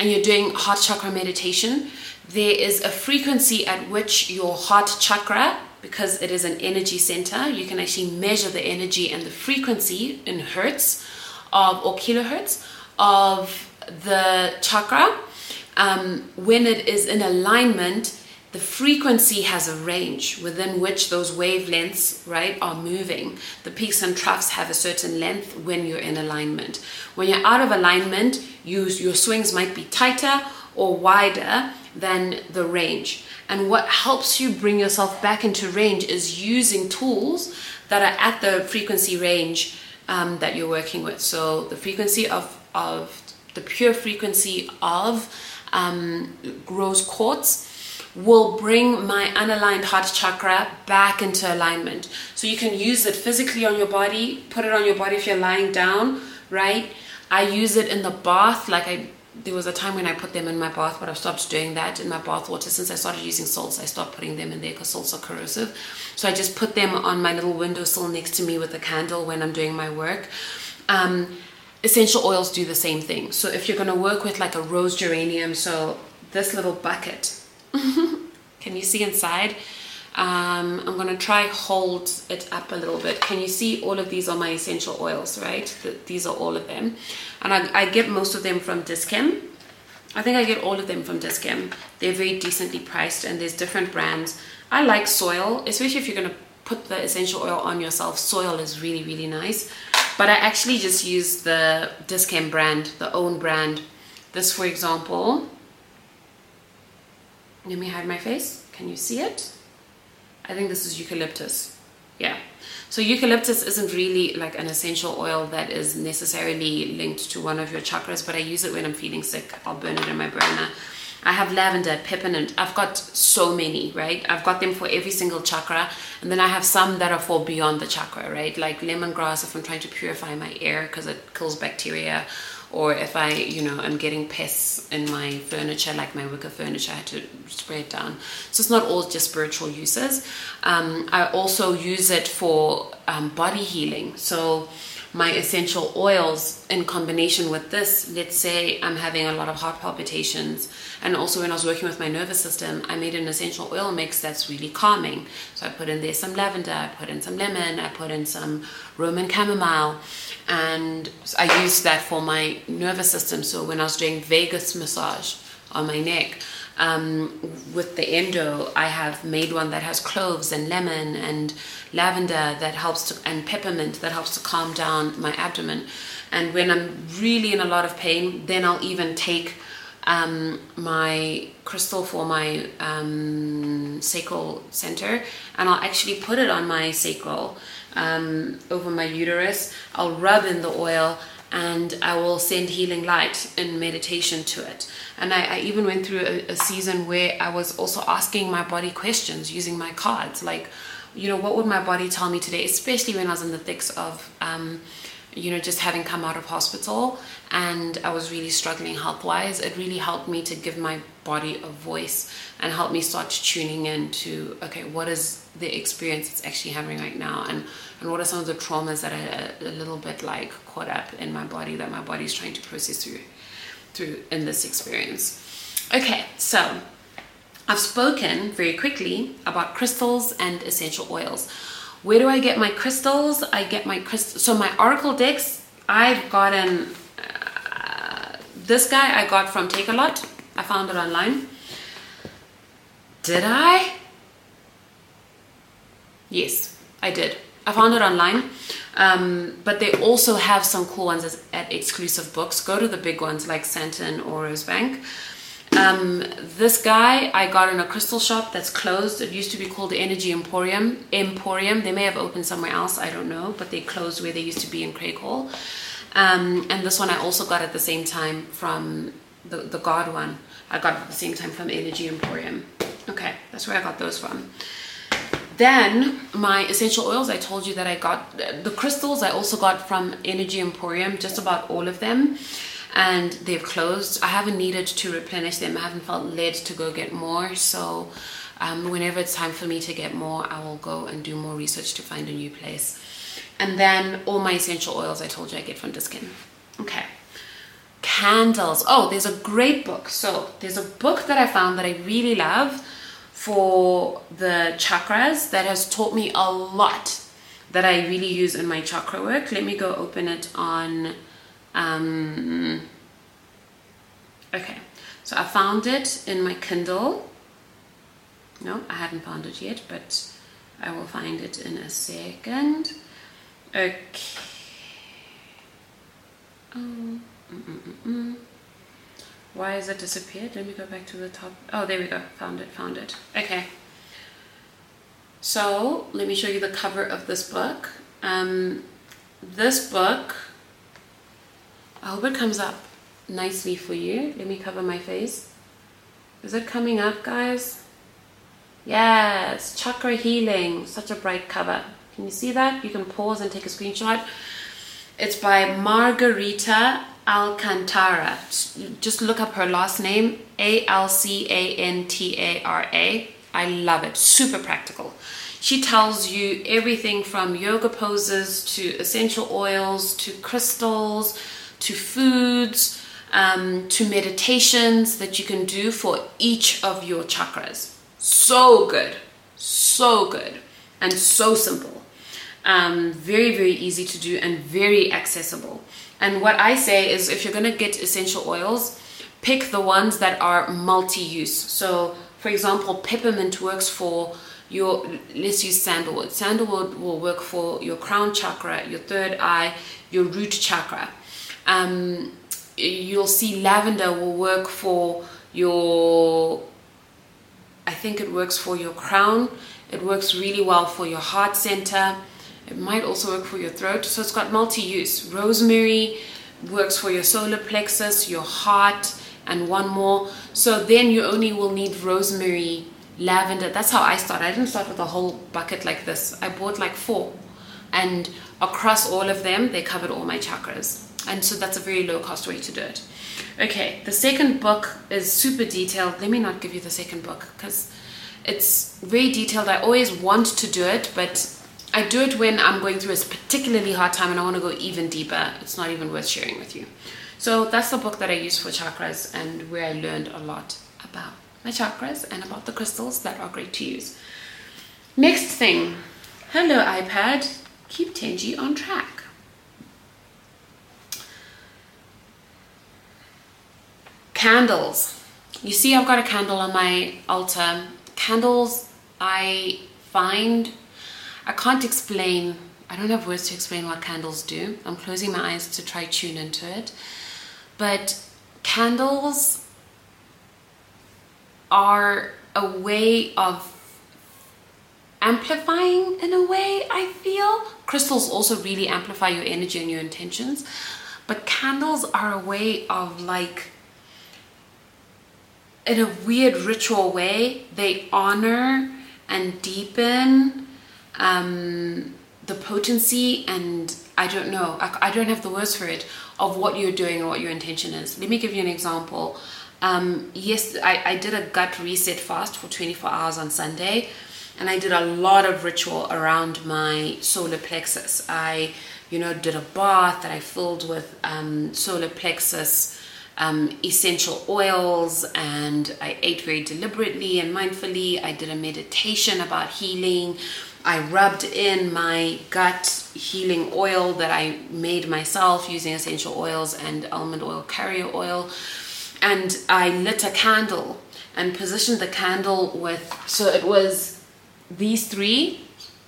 and you're doing heart chakra meditation, there is a frequency at which your heart chakra, because it is an energy center, you can actually measure the energy and the frequency in hertz of or kilohertz of the chakra. Um, when it is in alignment, the frequency has a range within which those wavelengths right are moving the peaks and troughs have a certain length when you're in alignment when you're out of alignment you, your swings might be tighter or wider than the range and what helps you bring yourself back into range is using tools that are at the frequency range um, that you're working with so the frequency of of the pure frequency of um, rose quartz will bring my unaligned heart chakra back into alignment. So you can use it physically on your body, put it on your body if you're lying down, right? I use it in the bath, like I there was a time when I put them in my bath, but I've stopped doing that in my bath water since I started using salts. I stopped putting them in there because salts are corrosive. So I just put them on my little windowsill next to me with a candle when I'm doing my work. Um, essential oils do the same thing. So if you're going to work with like a rose geranium, so this little bucket Can you see inside? Um, I'm going to try hold it up a little bit. Can you see all of these are my essential oils, right? The, these are all of them. And I, I get most of them from Dis-Chem. I think I get all of them from Dis-Chem. They're very decently priced and there's different brands. I like soil, especially if you're going to put the essential oil on yourself. Soil is really, really nice. But I actually just use the Dis-Chem brand, the own brand. This, for example, let me hide my face. Can you see it? I think this is eucalyptus. Yeah. So eucalyptus isn't really like an essential oil that is necessarily linked to one of your chakras, but I use it when I'm feeling sick. I'll burn it in my burner. I have lavender, peppermint. I've got so many, right? I've got them for every single chakra. And then I have some that are for beyond the chakra, right? Like lemongrass if I'm trying to purify my air because it kills bacteria. Or if I, you know, I'm getting pests in my furniture, like my wicker furniture, I had to spray it down. So it's not all just spiritual uses. Um, I also use it for um, body healing. So my essential oils in combination with this, let's say I'm having a lot of heart palpitations, and also when I was working with my nervous system, I made an essential oil mix that's really calming. So I put in there some lavender, I put in some lemon, I put in some Roman chamomile, and I used that for my nervous system. So when I was doing vagus massage on my neck, um, with the endo, I have made one that has cloves and lemon and lavender that helps to, and peppermint that helps to calm down my abdomen. And when I'm really in a lot of pain, then I'll even take um, my crystal for my um, sacral center and I'll actually put it on my sacral um, over my uterus. I'll rub in the oil and I will send healing light in meditation to it. And I, I even went through a, a, season where I was also asking my body questions using my cards, like, you know, what would my body tell me today, especially when I was in the thicks of, um, you know, just having come out of hospital and I was really struggling health wise. It really helped me to give my body a voice and help me start tuning in to, okay, what is the experience it's actually having right now and and what are some of the traumas that are a, little bit like caught up in my body that my body is trying to process through through in this experience okay so i've spoken very quickly about crystals and essential oils where do i get my crystals i get my crystal so my oracle decks i've gotten uh, this guy i got from Takealot. i found it online did i yes i did I found it online. Um, but they also have some cool ones at exclusive books. Go to the big ones like Sandton or Rosebank. Um, this guy I got in a crystal shop that's closed. It used to be called Energy Emporium. Emporium. They may have opened somewhere else. I don't know, but they closed where they used to be in Craighall. Um, and this one I also got at the same time from the the God one. I got at the same time from Energy Emporium. Okay, that's where I got those from. Then my essential oils, I told you that I got the crystals. I also got from Energy Emporium, just about all of them, and they've closed. I haven't needed to replenish them. I haven't felt led to go get more. So um, whenever it's time for me to get more, I will go and do more research to find a new place. And then all my essential oils, I told you I get from Dis-Chem. Okay. Candles. Oh, there's a great book. So there's a book that I found that I really love for the chakras that has taught me a lot that I really use in my chakra work. Let me go open it on. Um, okay, so I found it in my Kindle. No, I haven't found it yet, but I will find it in a second. Okay. Um, mm -mm -mm why has it disappeared? Let me go back to the top. Oh, there we go. Found it, found it. Okay. So, let me show you the cover of this book. Um, this book, I hope it comes up nicely for you. Let me cover my face. Is it coming up, guys? Yes, chakra healing. Such a bright cover. Can you see that? You can pause and take a screenshot. It's by Margarita Alcantara. Just look up her last name, A L C A N T A R A. I love it. Super practical. She tells you everything from yoga poses to essential oils to crystals to foods um, to meditations that you can do for each of your chakras. So good. So good. And so simple. Um, very, very easy to do and very accessible. And what I say is if you're to get essential oils, pick the ones that are multi-use. So for example, peppermint works for your, let's use sandalwood. Sandalwood will work for your crown chakra, your third eye, your root chakra. Um, you'll see lavender will work for your, I think it works for your crown. It works really well for your heart center it might also work for your throat. So it's got multi-use. Rosemary works for your solar plexus, your heart, and one more. So then you only will need rosemary, lavender. That's how I started. I didn't start with a whole bucket like this. I bought like four. And across all of them, they covered all my chakras. And so that's a very low cost way to do it. Okay, the second book is super detailed. Let me not give you the second book because it's very detailed. I always want to do it, but I do it when I'm going through a particularly hard time and I want to go even deeper. It's not even worth sharing with you. So that's the book that I use for chakras and where I learned a lot about my chakras and about the crystals that are great to use. Next thing. Hello iPad. Keep Tenji on track. Candles. You see I've got a candle on my altar. Candles I find I can't explain I don't have words to explain what candles do. I'm closing my eyes to try tune into it. But candles are a way of amplifying in a way I feel. Crystals also really amplify your energy and your intentions. But candles are a way of like in a weird ritual way, they honor and deepen um, the potency and I don't know, I, I, don't have the words for it, of what you're doing and what your intention is. Let me give you an example. Um, yes, I, I did a gut reset fast for 24 hours on Sunday and I did a lot of ritual around my solar plexus. I, you know, did a bath that I filled with um, solar plexus um, essential oils and I ate very deliberately and mindfully. I did a meditation about healing. I rubbed in my gut healing oil that I made myself using essential oils and almond oil carrier oil. And I lit a candle and positioned the candle with, so it was these three.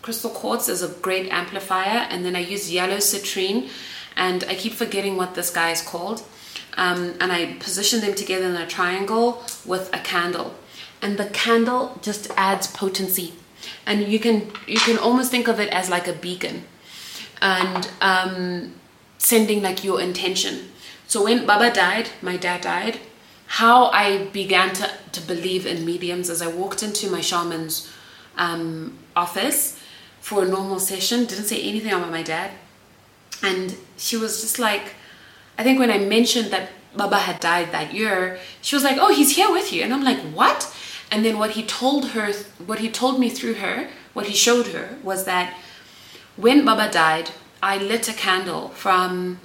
Crystal quartz is a great amplifier. And then I used yellow citrine. And I keep forgetting what this guy is called. Um, and I position them together in a triangle with a candle. And the candle just adds potency. And you can you can almost think of it as like a beacon. And um, sending like your intention. So when baba died my dad died how i began to, to believe in mediums as i walked into my shaman's um, office for a normal session didn't say anything about my dad. And she was just like i think when i mentioned that baba had died that year she was like oh he's here with you and i'm like what and then what he told her, what he told me through her, what he showed her was that when Baba died, I lit a candle from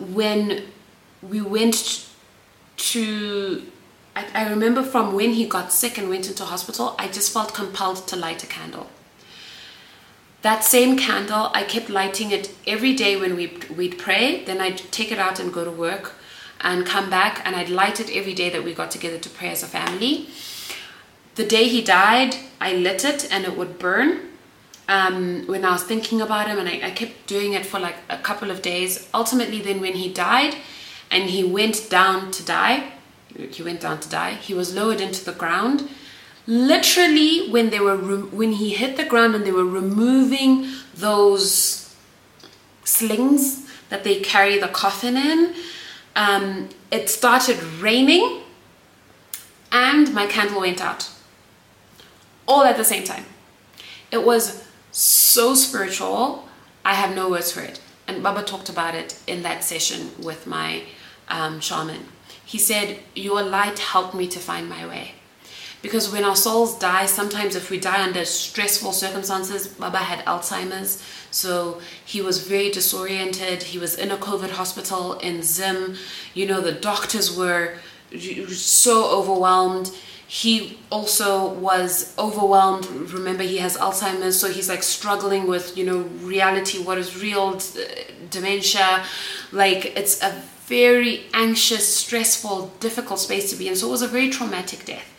when we went to I, I, remember from when he got sick and went into hospital, I just felt compelled to light a candle. That same candle, I kept lighting it every day when we, we'd pray. Then I'd take it out and go to work and come back and I'd light it every day that we got together to pray as a family. The day he died, I lit it and it would burn. Um, when I was thinking about him, and I, I kept doing it for like a couple of days. Ultimately, then when he died and he went down to die, he went down to die, he was lowered into the ground. Literally, when they were when he hit the ground and they were removing those slings that they carry the coffin in, um, it started raining and my candle went out all at the same time. It was so spiritual, I have no words for it. And Baba talked about it in that session with my um, shaman. He said, Your light helped me to find my way. Because when our souls die, sometimes if we die under stressful circumstances, Baba had Alzheimer's, so he was very disoriented. He was in a COVID hospital in Zim. You know, the doctors were so overwhelmed. He also was overwhelmed. Remember he has alzheimer's so he's like struggling with you know reality what is real dementia. Like it's a very anxious stressful difficult space to be in. So it was a very traumatic death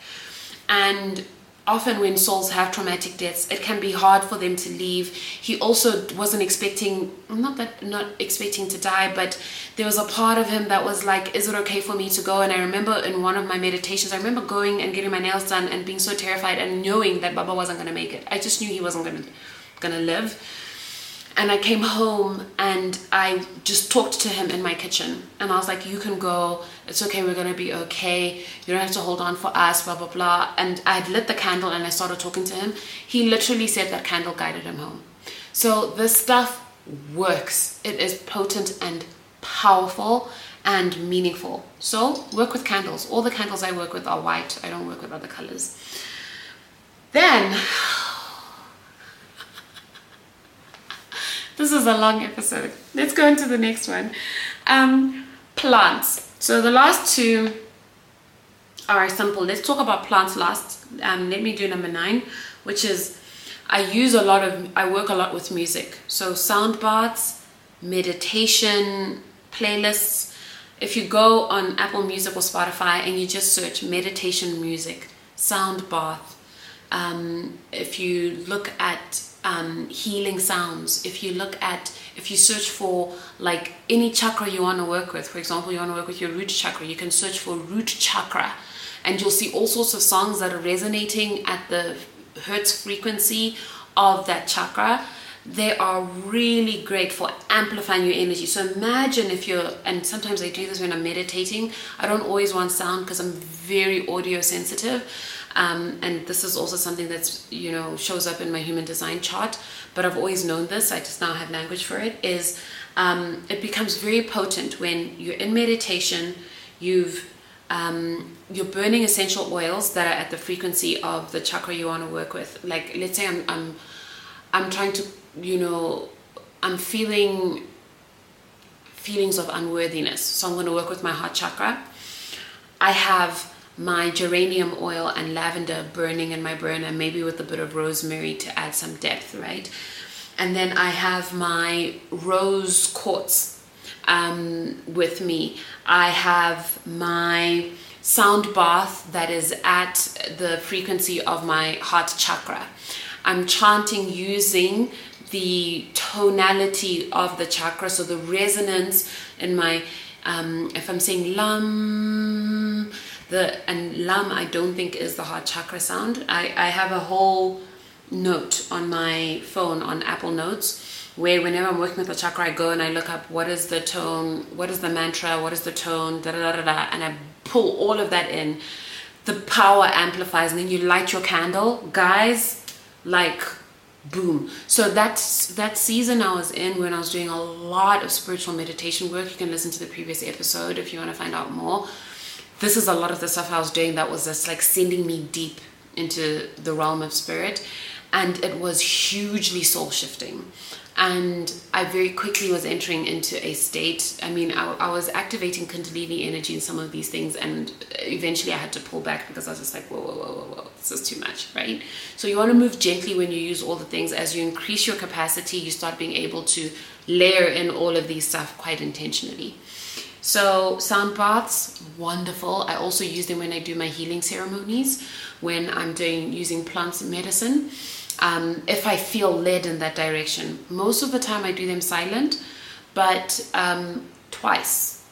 and often when souls have traumatic deaths it can be hard for them to leave. He also wasn't expecting not that not expecting to die but there was a part of him that was like is it okay for me to go? And i remember in one of my meditations i remember going and getting my nails done and being so terrified and knowing that baba wasn't going to make it. I just knew he wasn't going to going to live and I came home and I just talked to him in my kitchen. And I was like, You can go. It's okay. We're going to be okay. You don't have to hold on for us, blah, blah, blah. And I had lit the candle and I started talking to him. He literally said that candle guided him home. So this stuff works. It is potent and powerful and meaningful. So work with candles. All the candles I work with are white. I don't work with other colors. Then this is a long episode. Let's go into the next one. Um, plants. So the last two are simple. Let's talk about plants last. Um, let me do number nine, which is I use a lot of, I work a lot with music. So sound baths, meditation playlists. If you go on Apple Music or Spotify and you just search meditation music, sound bath, um, if you look at um, healing sounds, if you look at, if you search for like any chakra you want to work with, for example, you want to work with your root chakra, you can search for root chakra and you'll see all sorts of songs that are resonating at the hertz frequency of that chakra. They are really great for amplifying your energy. So imagine if you're, and sometimes I do this when I'm meditating. I don't always want sound because I'm very audio sensitive um, and this is also something that's, you know, shows up in my human design chart, but I've always known this, I just now have language for it, is um, it becomes very potent when you're in meditation, you've um, you're burning essential oils that are at the frequency of the chakra you want to work with. Like, let's say I'm, I'm, I'm trying to, you know, I'm feeling feelings of unworthiness. So I'm going to work with my heart chakra. I have my geranium oil and lavender burning in my burner, maybe with a bit of rosemary to add some depth, right? And then I have my rose quartz um, with me. I have my sound bath that is at the frequency of my heart chakra. I'm chanting using the tonality of the chakra, so the resonance in my, um, if I'm saying lam, the and lam I don't think is the heart chakra sound. I, I have a whole note on my phone on Apple Notes where whenever I'm working with a chakra, I go and I look up what is the tone, what is the mantra, what is the tone, da da da da, and I pull all of that in. The power amplifies, and then you light your candle, guys. Like boom so that's that season i was in when i was doing a lot of spiritual meditation work you can listen to the previous episode if you want to find out more this is a lot of the stuff I was doing that was just like sending me deep into the realm of spirit. And it was hugely soul shifting. And I very quickly was entering into a state. I mean, I, I, was activating Kundalini energy in some of these things, and eventually I had to pull back because I was just like, whoa, whoa, whoa, whoa, whoa, this is too much, right? So, you want to move gently when you use all the things. As you increase your capacity, you start being able to layer in all of these stuff quite intentionally. So sound baths, wonderful. I also use them when I do my healing ceremonies, when I'm doing using plants medicine. Um, if I feel led in that direction, most of the time I do them silent, but um, twice,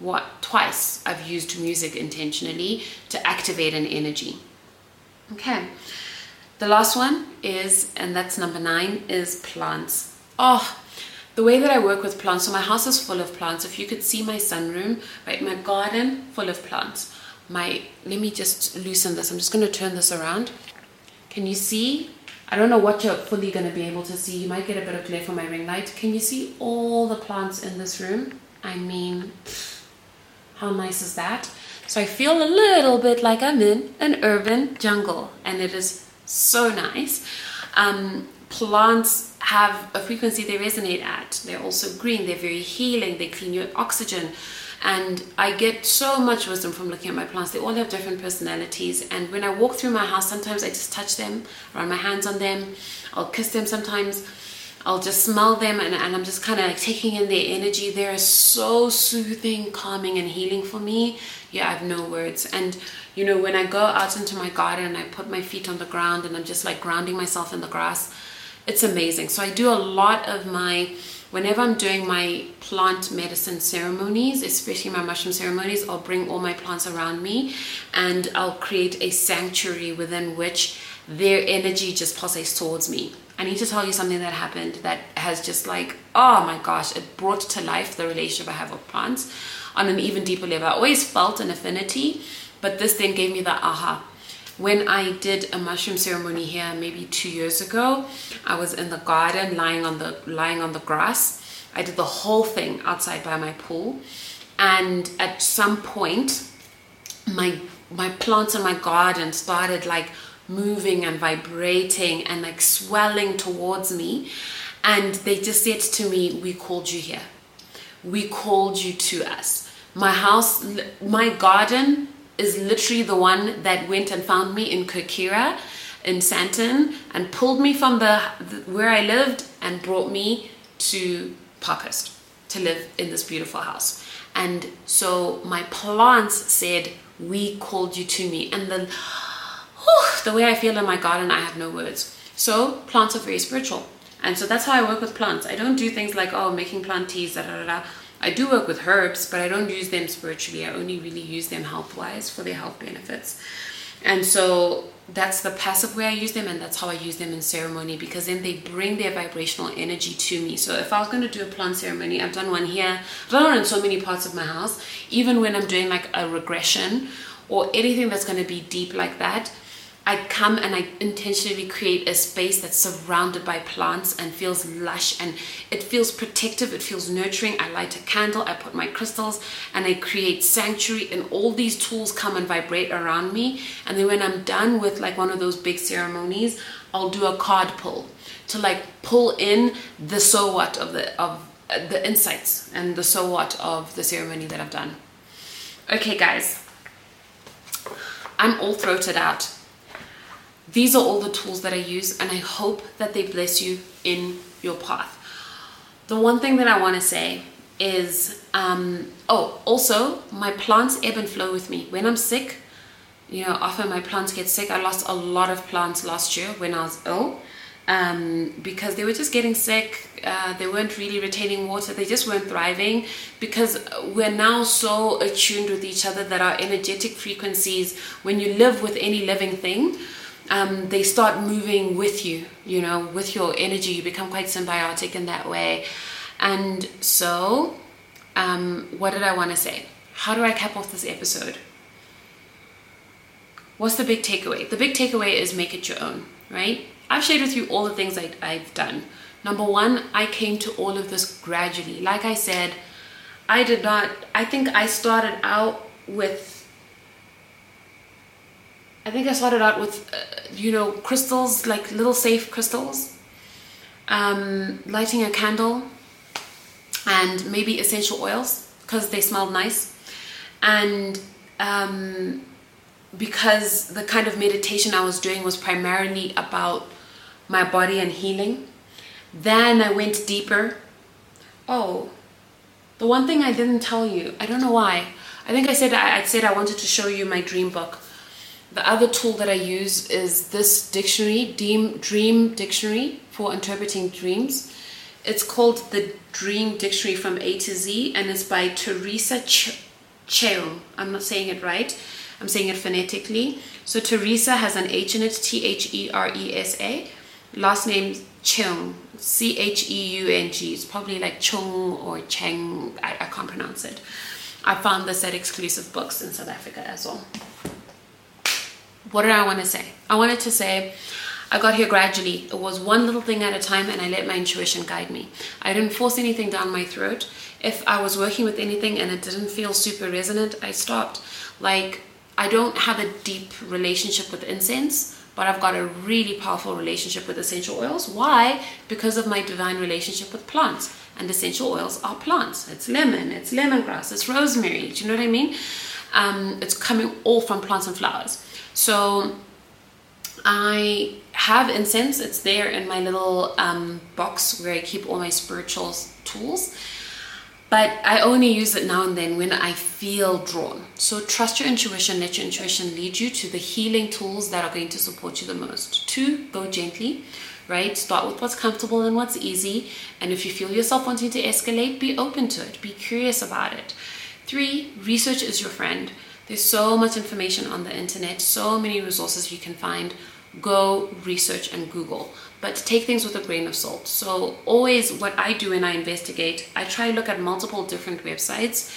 what twice I've used music intentionally to activate an energy. Okay, the last one is, and that's number nine, is plants. Oh, the way that I work with plants, so my house is full of plants. If you could see my sunroom, right, my garden full of plants. My let me just loosen this. I'm just going to turn this around. Can you see? I don't know what you're fully going to be able to see. You might get a bit of glare from my ring light. Can you see all the plants in this room? I mean, how nice is that? So I feel a little bit like I'm in an urban jungle, and it is so nice. Um, plants have a frequency they resonate at. They're also green, they're very healing, they clean your oxygen. And I get so much wisdom from looking at my plants. They all have different personalities. And when I walk through my house, sometimes I just touch them, run my hands on them, I'll kiss them sometimes. I'll just smell them and, and I'm just kind of like taking in their energy. They're so soothing, calming, and healing for me. Yeah, I have no words. And you know, when I go out into my garden and I put my feet on the ground and I'm just like grounding myself in the grass, it's amazing. So I do a lot of my whenever I'm doing my plant medicine ceremonies, especially my mushroom ceremonies, I'll bring all my plants around me and I'll create a sanctuary within which their energy just pulsates towards me. I need to tell you something that happened that has just like, oh my gosh, it brought to life the relationship I have with plants on an even deeper level. I always felt an affinity, but this then gave me the aha. When I did a mushroom ceremony here maybe two years ago, I was in the garden lying on the lying on the grass. I did the whole thing outside by my pool. And at some point, my my plants in my garden started like moving and vibrating and like swelling towards me. And they just said to me, We called you here. We called you to us. My house, my garden is literally the one that went and found me in Kirkira in Sandton and pulled me from the, the where I lived and brought me to Parkhurst to live in this beautiful house. And so my plants said, We called you to me. And the whew, the way I feel in my garden, I have no words. So plants are very spiritual. And so that's how I work with plants. I don't do things like, oh, making plant teas, da, da, da, da. I do work with herbs, but I don't use them spiritually. I only really use them health wise for their health benefits. And so that's the passive way I use them, and that's how I use them in ceremony because then they bring their vibrational energy to me. So if I was going to do a plant ceremony, I've done one here, I've done one in so many parts of my house. Even when I'm doing like a regression or anything that's going to be deep like that, I come and I intentionally create a space that's surrounded by plants and feels lush and it feels protective, it feels nurturing. I light a candle, I put my crystals and I create sanctuary and all these tools come and vibrate around me. And then when I'm done with like one of those big ceremonies, I'll do a card pull to like pull in the so what of the of uh, the insights and the so what of the ceremony that I've done. Okay guys, I'm all throated out these are all the tools that I use, and I hope that they bless you in your path. The one thing that I want to say is um, oh, also, my plants ebb and flow with me. When I'm sick, you know, often my plants get sick. I lost a lot of plants last year when I was ill um, because they were just getting sick. Uh, they weren't really retaining water. They just weren't thriving because we're now so attuned with each other that our energetic frequencies, when you live with any living thing, um, they start moving with you, you know, with your energy. You become quite symbiotic in that way. And so, um, what did I want to say? How do I cap off this episode? What's the big takeaway? The big takeaway is make it your own, right? I've shared with you all the things I, I've done. Number one, I came to all of this gradually. Like I said, I did not, I think I started out with I think I started out with, uh, you know, crystals, like little safe crystals, um, lighting a candle, and maybe essential oils because they smelled nice. And um, because the kind of meditation I was doing was primarily about my body and healing, then I went deeper. Oh, the one thing I didn't tell you, I don't know why. I think I said I, I said I wanted to show you my dream book the other tool that I use is this dictionary, Dream, Dream Dictionary for interpreting dreams. It's called the Dream Dictionary from A to Z and it's by Theresa Ch-. I'm not saying it right. I'm saying it phonetically. So Theresa has an H in it, T H E R E S A. Last name Cheung, C H E U N G. It's probably like Chung or Cheng. I, I can't pronounce it. I found this at exclusive books in South Africa as well what did I want to say? I wanted to say I got here gradually. It was one little thing at a time and I let my intuition guide me. I didn't force anything down my throat. If I was working with anything and it didn't feel super resonant, I stopped. Like, I don't have a deep relationship with incense, but I've got a really powerful relationship with essential oils. Why? Because of my divine relationship with plants. And essential oils are plants. It's lemon, it's lemongrass, it's rosemary. Do you know what I mean? Um, it's coming all from plants and flowers. So I have incense. It's there in my little um, box where I keep all my spiritual tools. But I only use it now and then when I feel drawn. So trust your intuition, let your intuition lead you to the healing tools that are going to support you the most. Two, go gently, right? Start with what's comfortable and what's easy. And if you feel yourself wanting to escalate, be open to it, be curious about it. Three, research is your friend. There's so much information on the internet, so many resources you can find. Go research and Google. but take things with a grain of salt. So always what I do when I investigate, I try to look at multiple different websites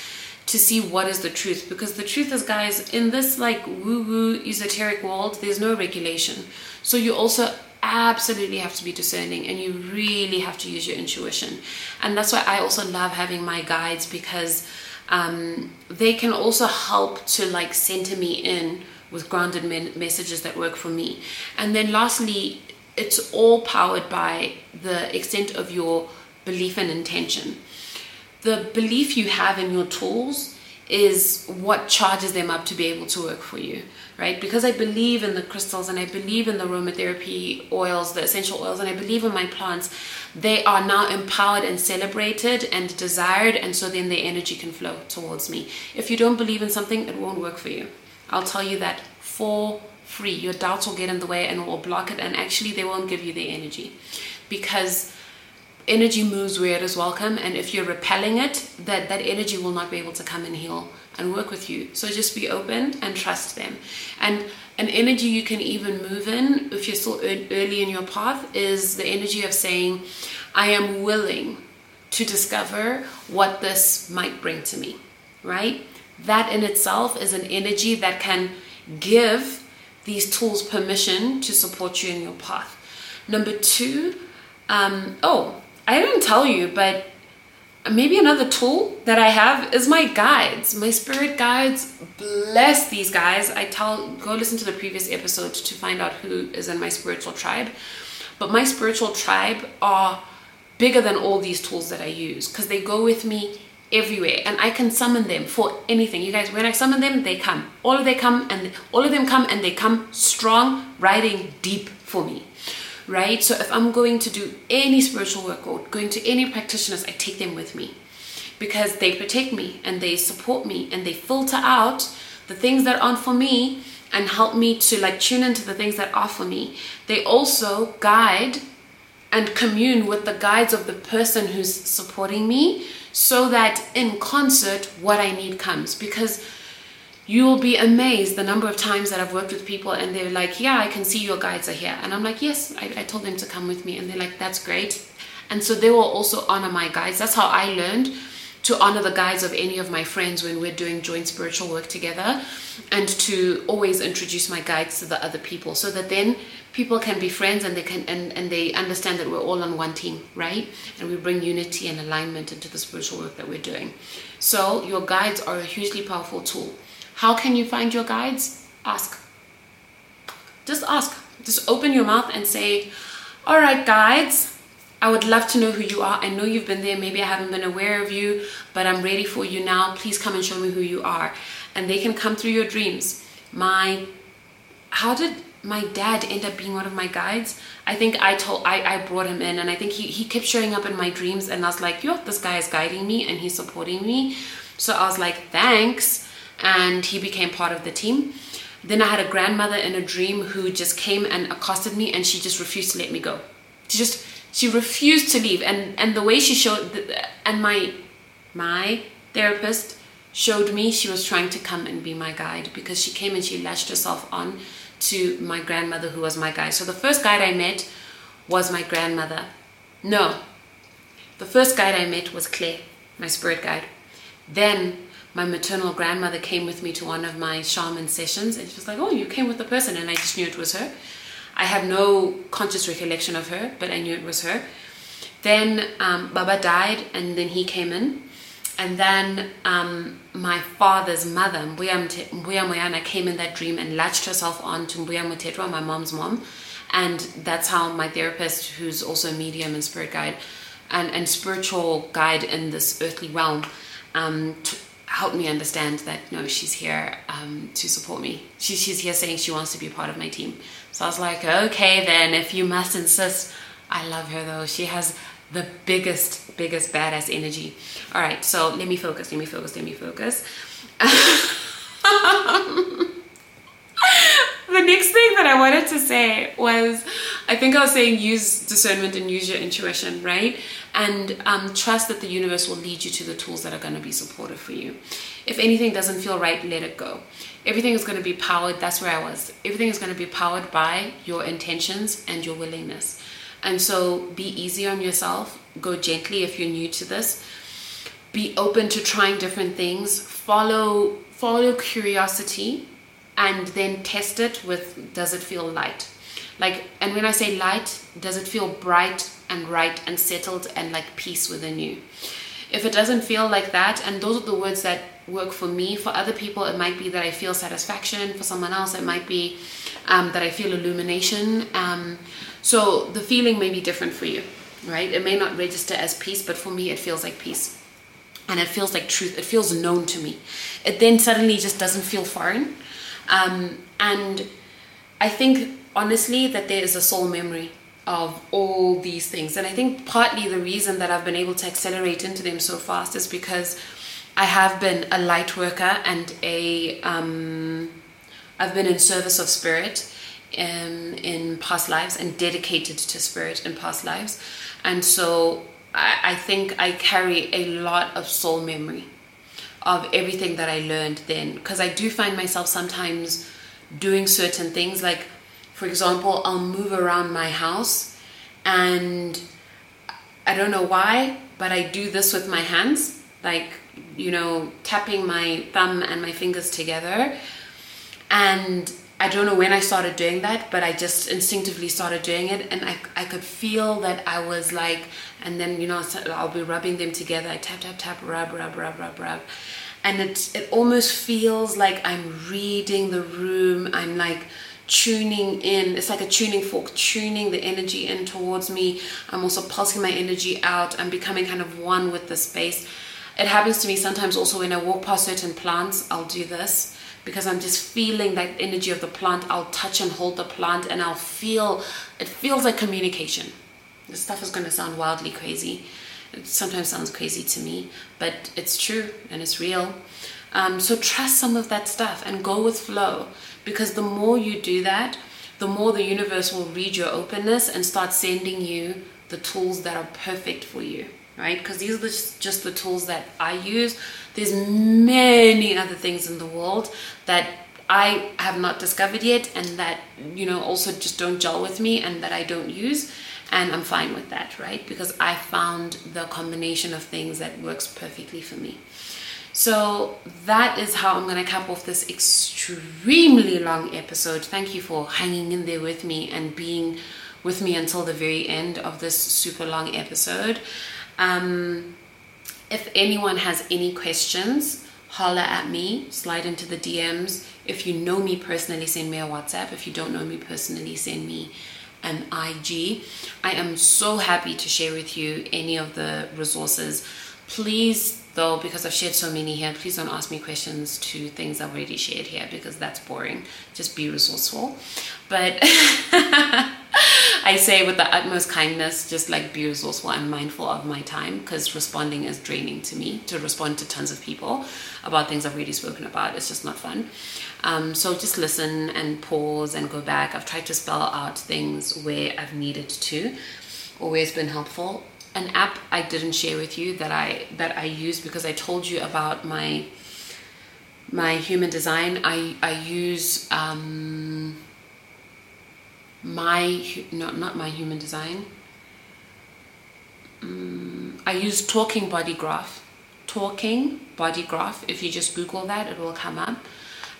to see what is the truth because the truth is guys in this like woo woo esoteric world there's no regulation so you also absolutely have to be discerning and you really have to use your intuition and that's why i also love having my guides because um, they can also help to like center me in with grounded messages that work for me. And then lastly it's all powered by the extent of your belief and intention. The belief you have in your tools is what charges them up to be able to work for you, right? Because I believe in the crystals and I believe in the aromatherapy oils, the essential oils, and I believe in my plants, they are now empowered and celebrated and desired, and so then their energy can flow towards me. If you don't believe in something, it won't work for you. I'll tell you that for free. Your doubts will get in the way and will block it, and actually, they won't give you the energy because energy moves where it is welcome and if you're repelling it that that energy will not be able to come and heal and work with you. So just be open and trust them. And an energy you can even move in if you're still early in your path is the energy of saying i am willing to discover what this might bring to me right? That in itself is an energy that can give these tools permission to support you in your path. Number two um, oh I didn't tell you, but maybe another tool that I have is my guides, my spirit guides. Bless these guys. I tell, go listen to the previous episode to find out who is in my spiritual tribe. But my spiritual tribe are bigger than all these tools that I use because they go with me everywhere and I can summon them for anything. You guys, when I summon them, they come. All of them come and all of them come and they come strong, riding deep for me right? So if I'm going to do any spiritual work or going to any practitioners, I take them with me because they protect me and they support me and they filter out the things that aren't for me and help me to like tune into the things that are for me. They also guide and commune with the guides of the person who's supporting me so that in concert what I need comes because you will be amazed the number of times that I've worked with people and they're like, Yeah, I can see your guides are here. And I'm like, Yes, I, I told them to come with me. And they're like, That's great. And so they will also honor my guides. That's how I learned to honor the guides of any of my friends when we're doing joint spiritual work together and to always introduce my guides to the other people so that then people can be friends and they can and, and they understand that we're all on one team right and we bring unity and alignment into the spiritual work that we're doing so your guides are a hugely powerful tool how can you find your guides? Ask. Just ask. Just open your mouth and say, All right, guides, I would love to know who you are. I know you've been there. Maybe I haven't been aware of you, but I'm ready for you now. Please come and show me who you are. And they can come through your dreams. My, how did my dad end up being one of my guides? I think I told, I, I brought him in and I think he, he kept showing up in my dreams and I was like, yo, this guy is guiding me and he's supporting me. So I was like, thanks and he became part of the team. Then I had a grandmother in a dream who just came and accosted me and she just refused to let me go. She just she refused to leave and and the way she showed and my my therapist showed me she was trying to come and be my guide because she came and she latched herself on to my grandmother who was my guide. So the first guide I met was my grandmother. No. The first guide I met was Claire, my spirit guide. Then my maternal grandmother came with me to one of my shaman sessions and she was like, Oh, you came with the person. And I just knew it was her. I have no conscious recollection of her, but I knew it was her. Then um, Baba died and then he came in. And then um, my father's mother, Mbuya Moyana, came in that dream and latched herself on to Mbuya Mutetwa, my mom's mom. And that's how my therapist, who's also a medium and spirit guide and, and spiritual guide in this earthly realm, um, t- helped me understand that no, she's here um, to support me. She, she's here saying she wants to be part of my team. So I was like, okay, then if you must insist, I love her though. She has the biggest, biggest badass energy. All right, so let me focus, let me focus, let me focus. the next thing that I wanted to say was I think I was saying use discernment and use your intuition, right? And um, trust that the universe will lead you to the tools that are going to be supportive for you. If anything doesn't feel right, let it go. Everything is going to be powered, that's where I was. Everything is going to be powered by your intentions and your willingness. And so be easy on yourself. Go gently if you're new to this. Be open to trying different things. Follow follow curiosity and then test it with does it feel light? Like and when I say light, does it feel bright and right and settled and like peace within you? If it doesn't feel like that, and those are the words that work for me, for other people, it might be that I feel satisfaction. For someone else, it might be um, that I feel illumination. Um, so the feeling may be different for you, right? It may not register as peace, but for me, it feels like peace. And it feels like truth. It feels known to me. It then suddenly just doesn't feel foreign. Um, and I think, honestly, that there is a soul memory of all these things. And I think partly the reason that I've been able to accelerate into them so fast is because I have been a light worker and a um, I've been in service of spirit in, in past lives and dedicated to spirit in past lives. And so I, I think I carry a lot of soul memory of everything that I learned then. Because I do find myself sometimes doing certain things. Like, for example, I'll move around my house and I don't know why, but I do this with my hands. Like, you know, tapping my thumb and my fingers together. And I don't know when I started doing that, but I just instinctively started doing it, and I, I could feel that I was like, and then you know I'll be rubbing them together. I tap tap tap, rub rub rub rub rub, and it it almost feels like I'm reading the room. I'm like tuning in. It's like a tuning fork, tuning the energy in towards me. I'm also pulsing my energy out. I'm becoming kind of one with the space. It happens to me sometimes also when I walk past certain plants. I'll do this because I'm just feeling that energy of the plant. I'll touch and hold the plant and I'll feel it feels like communication. This stuff is going to sound wildly crazy. It sometimes sounds crazy to me, but it's true and it's real. Um, so trust some of that stuff and go with flow because the more you do that, the more the universe will read your openness and start sending you the tools that are perfect for you right? Because these are just the tools that I use. There's many other things in the world that I have not discovered yet and that, you know, also just don't gel with me and that I don't use. And I'm fine with that, right? Because I found the combination of things that works perfectly for me. So that is how I'm going to cap off this extremely long episode. Thank you for hanging in there with me and being with me until the very end of this super long episode. Um, if anyone has any questions, holler at me, slide into the DMs. If you know me personally, send me a WhatsApp. If you don't know me personally, send me an IG. I am so happy to share with you any of the resources. Please, though, because I've shared so many here, please don't ask me questions to things I've already shared here because that's boring. Just be resourceful. But I say with the utmost kindness, just like be resourceful and mindful of my time because responding is draining to me to respond to tons of people about things I've already spoken about. It's just not fun. Um, so just listen and pause and go back. I've tried to spell out things where I've needed to it's been helpful. An app I didn't share with you that I that I use because I told you about my my human design. I I use um, my not not my human design. Um, I use Talking Body Graph. Talking Body Graph. If you just Google that, it will come up.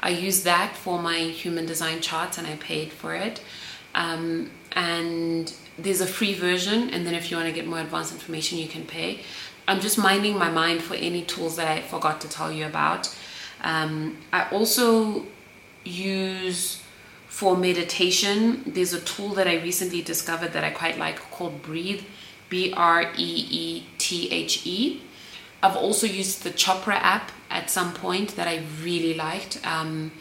I use that for my human design charts, and I paid for it. Um, and there's a free version, and then if you want to get more advanced information, you can pay. I'm just minding my mind for any tools that I forgot to tell you about. Um, I also use for meditation, there's a tool that I recently discovered that I quite like called Breethe, B R E E T H E. I've also used the Chopra app at some point that I really liked um,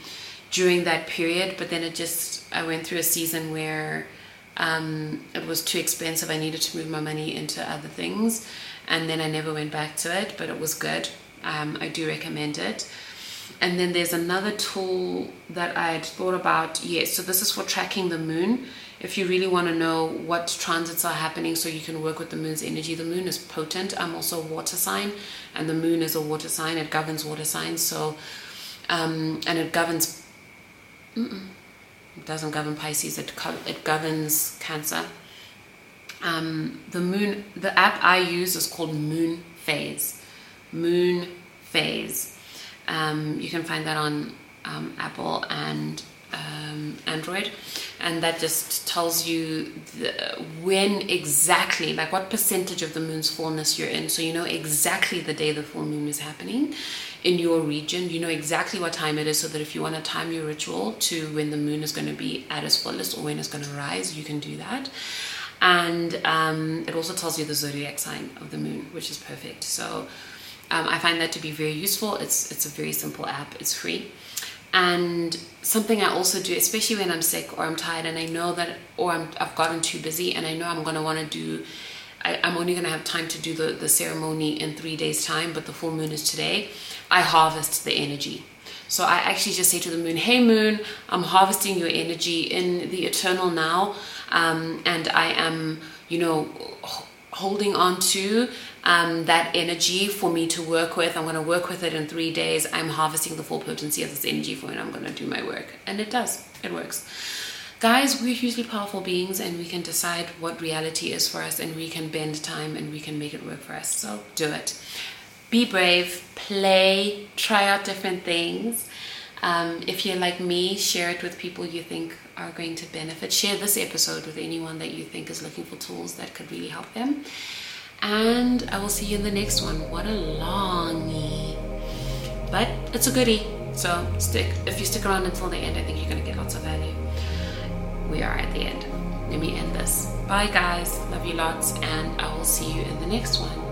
during that period, but then it just, I went through a season where um, it was too expensive. I needed to move my money into other things, and then I never went back to it, but it was good. Um, I do recommend it. And then there's another tool that I had thought about. Yes, so this is for tracking the moon. If you really want to know what transits are happening so you can work with the moon's energy, the moon is potent. I'm also a water sign, and the moon is a water sign. It governs water signs. So, um, and it governs, it doesn't govern Pisces, it, it governs Cancer. Um, the moon, the app I use is called Moon Phase. Moon Phase. Um, you can find that on um, Apple and um, Android, and that just tells you the, when exactly, like what percentage of the moon's fullness you're in. So you know exactly the day the full moon is happening in your region. You know exactly what time it is, so that if you want to time your ritual to when the moon is going to be at its fullest or when it's going to rise, you can do that. And um, it also tells you the zodiac sign of the moon, which is perfect. So um, I find that to be very useful. It's it's a very simple app. It's free. And something I also do, especially when I'm sick or I'm tired and I know that, or i have gotten too busy and I know I'm going to want to do, I, am only going to have time to do the, the ceremony in three days' time, but the full moon is today, I harvest the energy. So I actually just say to the moon, hey moon, I'm harvesting your energy in the eternal now. Um, and I am, you know, holding on to um, that energy for me to work with. I'm going to work with it in three days. I'm harvesting the full potency of this energy for when I'm going to do my work. And it does, it works. Guys, we're hugely powerful beings and we can decide what reality is for us and we can bend time and we can make it work for us. So do it. Be brave, play, try out different things. Um, if you're like me, share it with people you think are going to benefit. Share this episode with anyone that you think is looking for tools that could really help them. And I will see you in the next one. What a longie. But it's a goodie. So stick if you stick around until the end, I think you're gonna get lots of value. We are at the end. Let me end this. Bye guys. Love you lots, and I will see you in the next one.